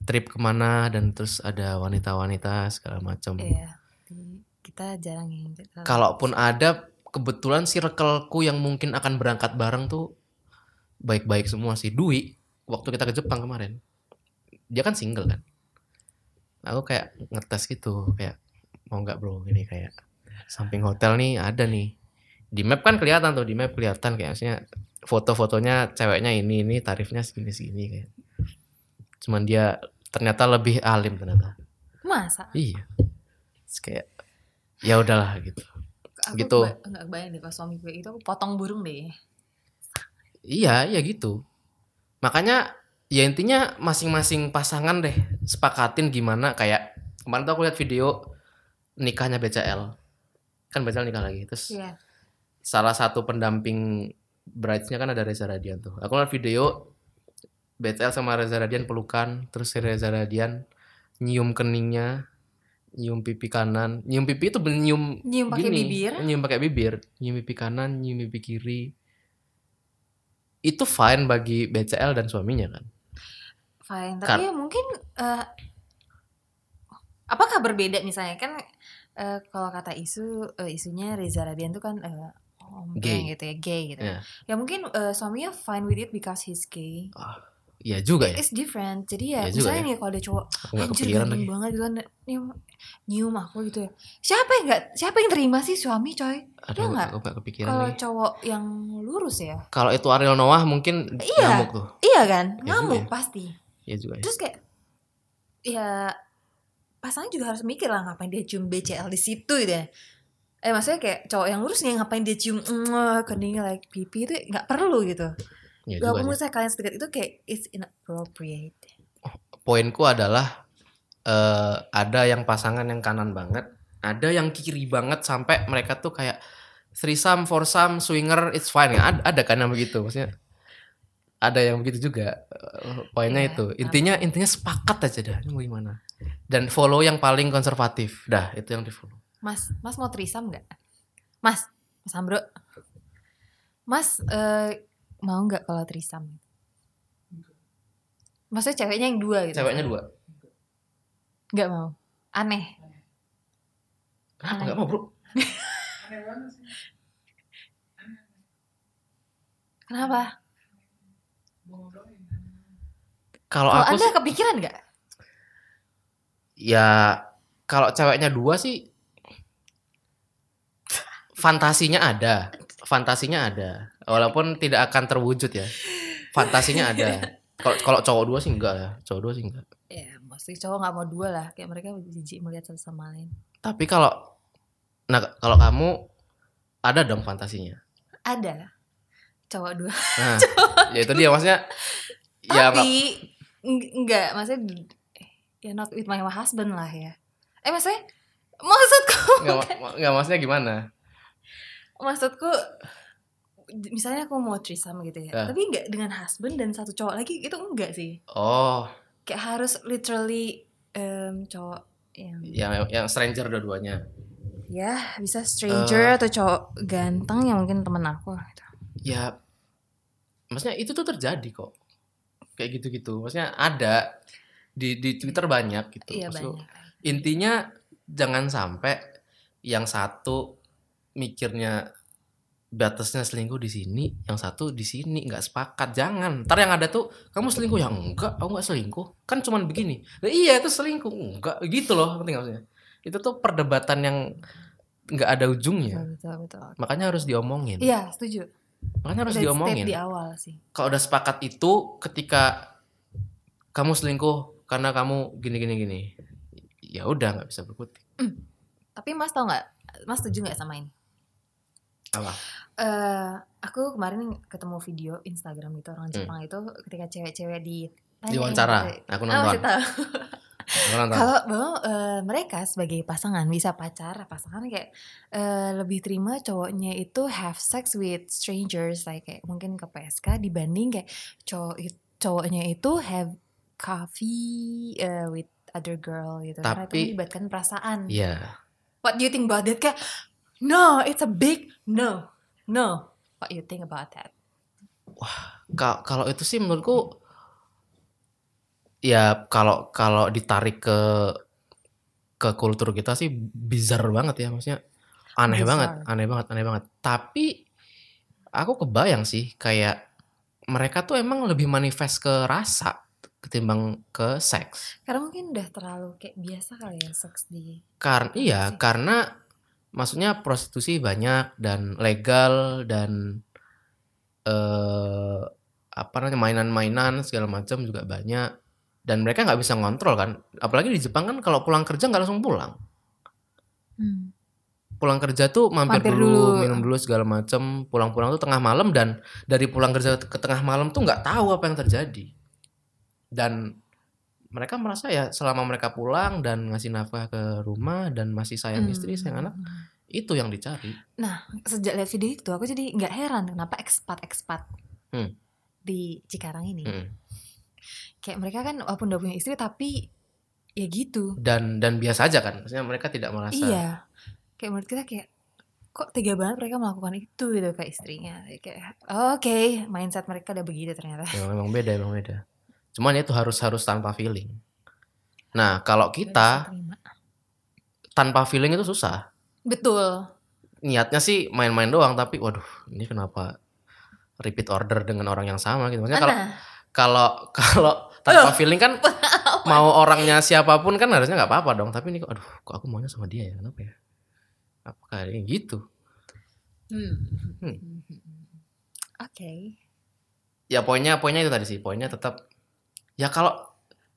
trip ke mana dan terus ada wanita-wanita segala macam. Iya. Kita jarang yang kalaupun ada kebetulan circleku yang mungkin akan berangkat bareng tuh baik-baik semua sih. Dwi waktu kita ke Jepang kemarin dia kan single kan. Aku kayak ngetes gitu kayak mau nggak bro? Ini kayak samping hotel nih ada nih di map kan kelihatan tuh di map kelihatan kayak maksudnya foto-fotonya ceweknya ini ini tarifnya segini segini kayak cuman dia ternyata lebih alim ternyata Masa? iya Terus kayak ya udahlah gitu Aku Gitu. nggak kebayang deh pas suami gue itu aku potong burung deh. Iya, ya gitu. Makanya ya intinya masing-masing pasangan deh sepakatin gimana kayak kemarin tuh aku lihat video nikahnya BCL. Kan BCL nikah lagi. Terus Iya. salah satu pendamping brides-nya kan ada Reza Radian tuh. Aku lihat video BCL sama Reza Radian pelukan, terus si Reza Radian nyium keningnya, nyium pipi kanan, nyium pipi itu nyium Nyium pakai bibir. nyium pakai bibir, nyium pipi kanan, nyium pipi kiri. Itu fine bagi BCL dan suaminya kan. Fine, Kar- tapi ya mungkin eh, apakah berbeda misalnya kan eh, kalau kata isu eh, isunya Reza Radian tuh kan eh, Gay. gitu ya, gay gitu. Iya. Ya mungkin eh, suaminya fine with it because he's gay. Iya juga ya. It's different. Jadi ya juga misalnya ya. nih kalau ada cowok anjir lagi. banget gitu kan nyium, nyium aku gitu ya. Siapa yang nggak siapa yang terima sih suami coy? Aduh, nggak? aku nggak kepikiran Kalau cowok yang lurus ya. Kalau itu Ariel Noah mungkin Iya. nyamuk tuh. Iya kan? Ya Ngamuk ya. pasti. Iya juga ya. Terus kayak ya pasangan juga harus mikir lah ngapain dia cium BCL di situ gitu ya. Eh maksudnya kayak cowok yang lurus nih ngapain dia cium mm, keningnya like pipi itu nggak perlu gitu. Iya Gak sih. misalnya kalian sedekat itu kayak it's inappropriate. poinku adalah eh ada yang pasangan yang kanan banget, ada yang kiri banget sampai mereka tuh kayak threesome, foursome, swinger, it's fine. Ada, ada kan yang begitu, maksudnya ada yang begitu juga. Eh, Poinnya Iya, itu, intinya intinya sepakat aja dah, ini mau gimana. Dan follow yang paling konservatif, dah itu yang di follow. Mas, Mas mau trisam nggak? Mas, Mas Ambro. Mas eh, mau nggak kalau trisam? Maksudnya ceweknya yang dua gitu? Ceweknya dua. Nggak mau. Aneh. Kenapa nggak mau bro? Kenapa? Kalau aku anda kepikiran nggak? Ya kalau ceweknya dua sih fantasinya ada. Fantasinya ada. Walaupun tidak akan terwujud ya. Fantasinya ada. Kalau kalau cowok dua sih enggak ya. Cowok dua sih enggak. Ya, mesti cowok nggak mau dua lah. Kayak mereka jijik melihat satu sama lain. tapi kalau nah kalau kamu ada dong fantasinya. Ada. Cowok dua. nah *laughs* ya itu dia maksudnya ya Tapi eng- enggak, maksudnya ya not with my husband lah ya. Eh maksudnya maksudku *laughs* nggak ma- nggak maksudnya gimana maksudku misalnya aku mau threesome gitu ya, tapi enggak dengan husband dan satu cowok lagi itu enggak sih. oh Kayak harus literally em, cowok yang yang yang stranger dua-duanya ya bisa stranger Eh. atau cowok ganteng yang mungkin temen aku gitu. ya maksudnya itu tuh terjadi kok kayak gitu-gitu maksudnya ada di di Twitter banyak gitu. Iya Maksud- banyak. intinya jangan sampai yang satu mikirnya batasnya selingkuh di sini yang satu di sini nggak sepakat. Jangan. Ntar yang ada tuh kamu selingkuh? Ya enggak. Aku nggak selingkuh. Kan cuman begini. "Lah iya itu selingkuh. Enggak. Gitu loh penting maksudnya? Itu tuh perdebatan yang nggak ada ujungnya. Betul, betul, betul. makanya harus diomongin. Iya, setuju. makanya harus diomongin. di awal sih. kalau udah sepakat itu ketika kamu selingkuh karena kamu gini gini gini. Ya udah nggak bisa berkutik. Tapi Mas tau nggak? Mas setuju nggak sama ini? apa? Eh aku kemarin ketemu video Instagram gitu orang Hmm. Jepang itu ketika cewek-cewek di diwawancara aku Ah, nonton. aku nonton. Kalau bahwa eh, mereka sebagai pasangan bisa pacar, pasangan kayak eh, lebih terima cowoknya itu have sex with strangers, like kayak mungkin ke PSK dibanding kayak cowok cowoknya itu have coffee eh, with other girl gitu. Karena itu Tapi- melibatkan perasaan. Iya What do you think about that? Kayak, no, it's a big no, no. What you think about that? Ka- kalau itu sih menurutku ya kalau kalau ditarik ke ke kultur kita sih bizarre banget ya maksudnya aneh Bizarre. banget aneh banget aneh banget tapi aku kebayang sih kayak mereka tuh emang lebih manifest ke rasa ketimbang ke seks. Karena mungkin udah terlalu kayak biasa kali ya seks di Karena iya, sih. karena maksudnya prostitusi banyak dan legal dan eh apa namanya mainan-mainan segala macam juga banyak dan mereka nggak bisa ngontrol kan. Apalagi di Jepang kan kalau pulang kerja nggak langsung pulang. Hmm. Pulang kerja tuh mampir, Mampir dulu, dulu. minum dulu segala macam. Pulang-pulang tuh tengah malam dan dari pulang kerja ke tengah malam tuh nggak tahu apa yang terjadi. Dan mereka merasa ya selama mereka pulang dan ngasih nafkah ke rumah dan masih sayang istri, sayang anak, Hmm. itu yang dicari. Nah, sejak lihat video itu aku jadi nggak heran kenapa ekspat-ekspat Hmm. di Cikarang ini. Mm. Kayak mereka kan walaupun udah punya istri tapi ya gitu. Dan dan biasa aja kan, maksudnya mereka tidak merasa. Iya. Kayak menurut kita kayak kok tega banget mereka melakukan itu gitu ke istrinya. Kayak oke, mindset mereka udah begitu ternyata. Ya, memang beda, memang beda. Cuman itu harus harus tanpa feeling. Nah kalau kita tanpa feeling itu susah. Betul. Niatnya sih main-main doang, tapi waduh ini kenapa repeat order dengan orang yang sama gitu. Maksudnya kalau Nah, kalau kalau tanpa feeling kan *laughs* mau orangnya siapa pun kan harusnya nggak apa-apa dong. Tapi ini kok aduh kok aku maunya sama dia ya kenapa ya? Apakah ini gitu? hmm. Hmm. Oke. Ya poinnya poinnya itu tadi sih. Poinnya tetap ya kalau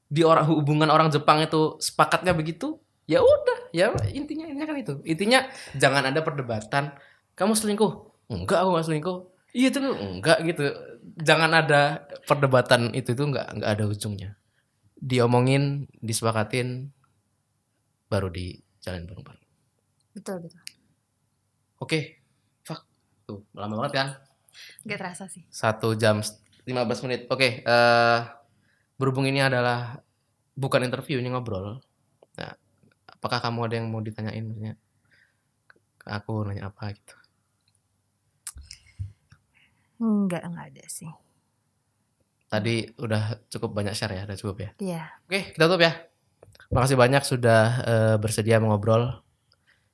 di orang hubungan orang Jepang itu sepakatnya begitu, ya udah, ya intinya intinya kan itu. Intinya jangan ada perdebatan. Kamu selingkuh? Enggak, aku nggak selingkuh. Iya itu enggak gitu. Jangan ada perdebatan itu tuh enggak enggak ada ujungnya. Diomongin, disepakatin, baru dijalin bareng-bareng. Betul, betul. Oke, fuck, tuh lama banget kan? Gak terasa sih. Satu jam 15 menit. Oke, eh berhubung ini adalah bukan interview ini ngobrol. Nah, apakah kamu ada yang mau ditanyain? Ke Aku nanya apa gitu. Enggak, enggak ada sih. Tadi udah cukup banyak share ya, udah cukup ya. Iya. Oke, kita tutup ya. Makasih banyak sudah eh, bersedia mengobrol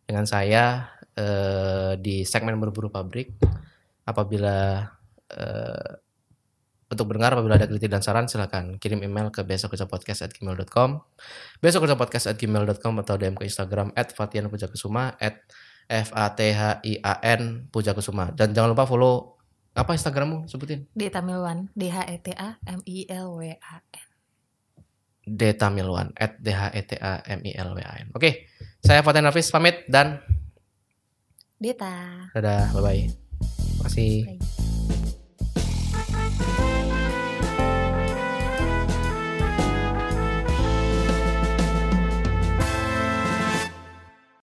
dengan saya eh, di segmen berburu pabrik. Apabila eh, untuk mendengar apabila ada kritik dan saran silakan kirim email ke besokkerjapodcast@gmail.com besokkerjapodcast@gmail.com atau DM ke Instagram @fatianpujakusuma f a t h i a n pujakusuma dan jangan lupa follow apa Instagrammu sebutin Deta Milwan, D H E T A M I L W A N. Deta Milwan at D H E T A M I L W A N. Oke, saya Fatian Hafiz pamit dan Deta. dadah, bye bye. Terima kasih. Bye.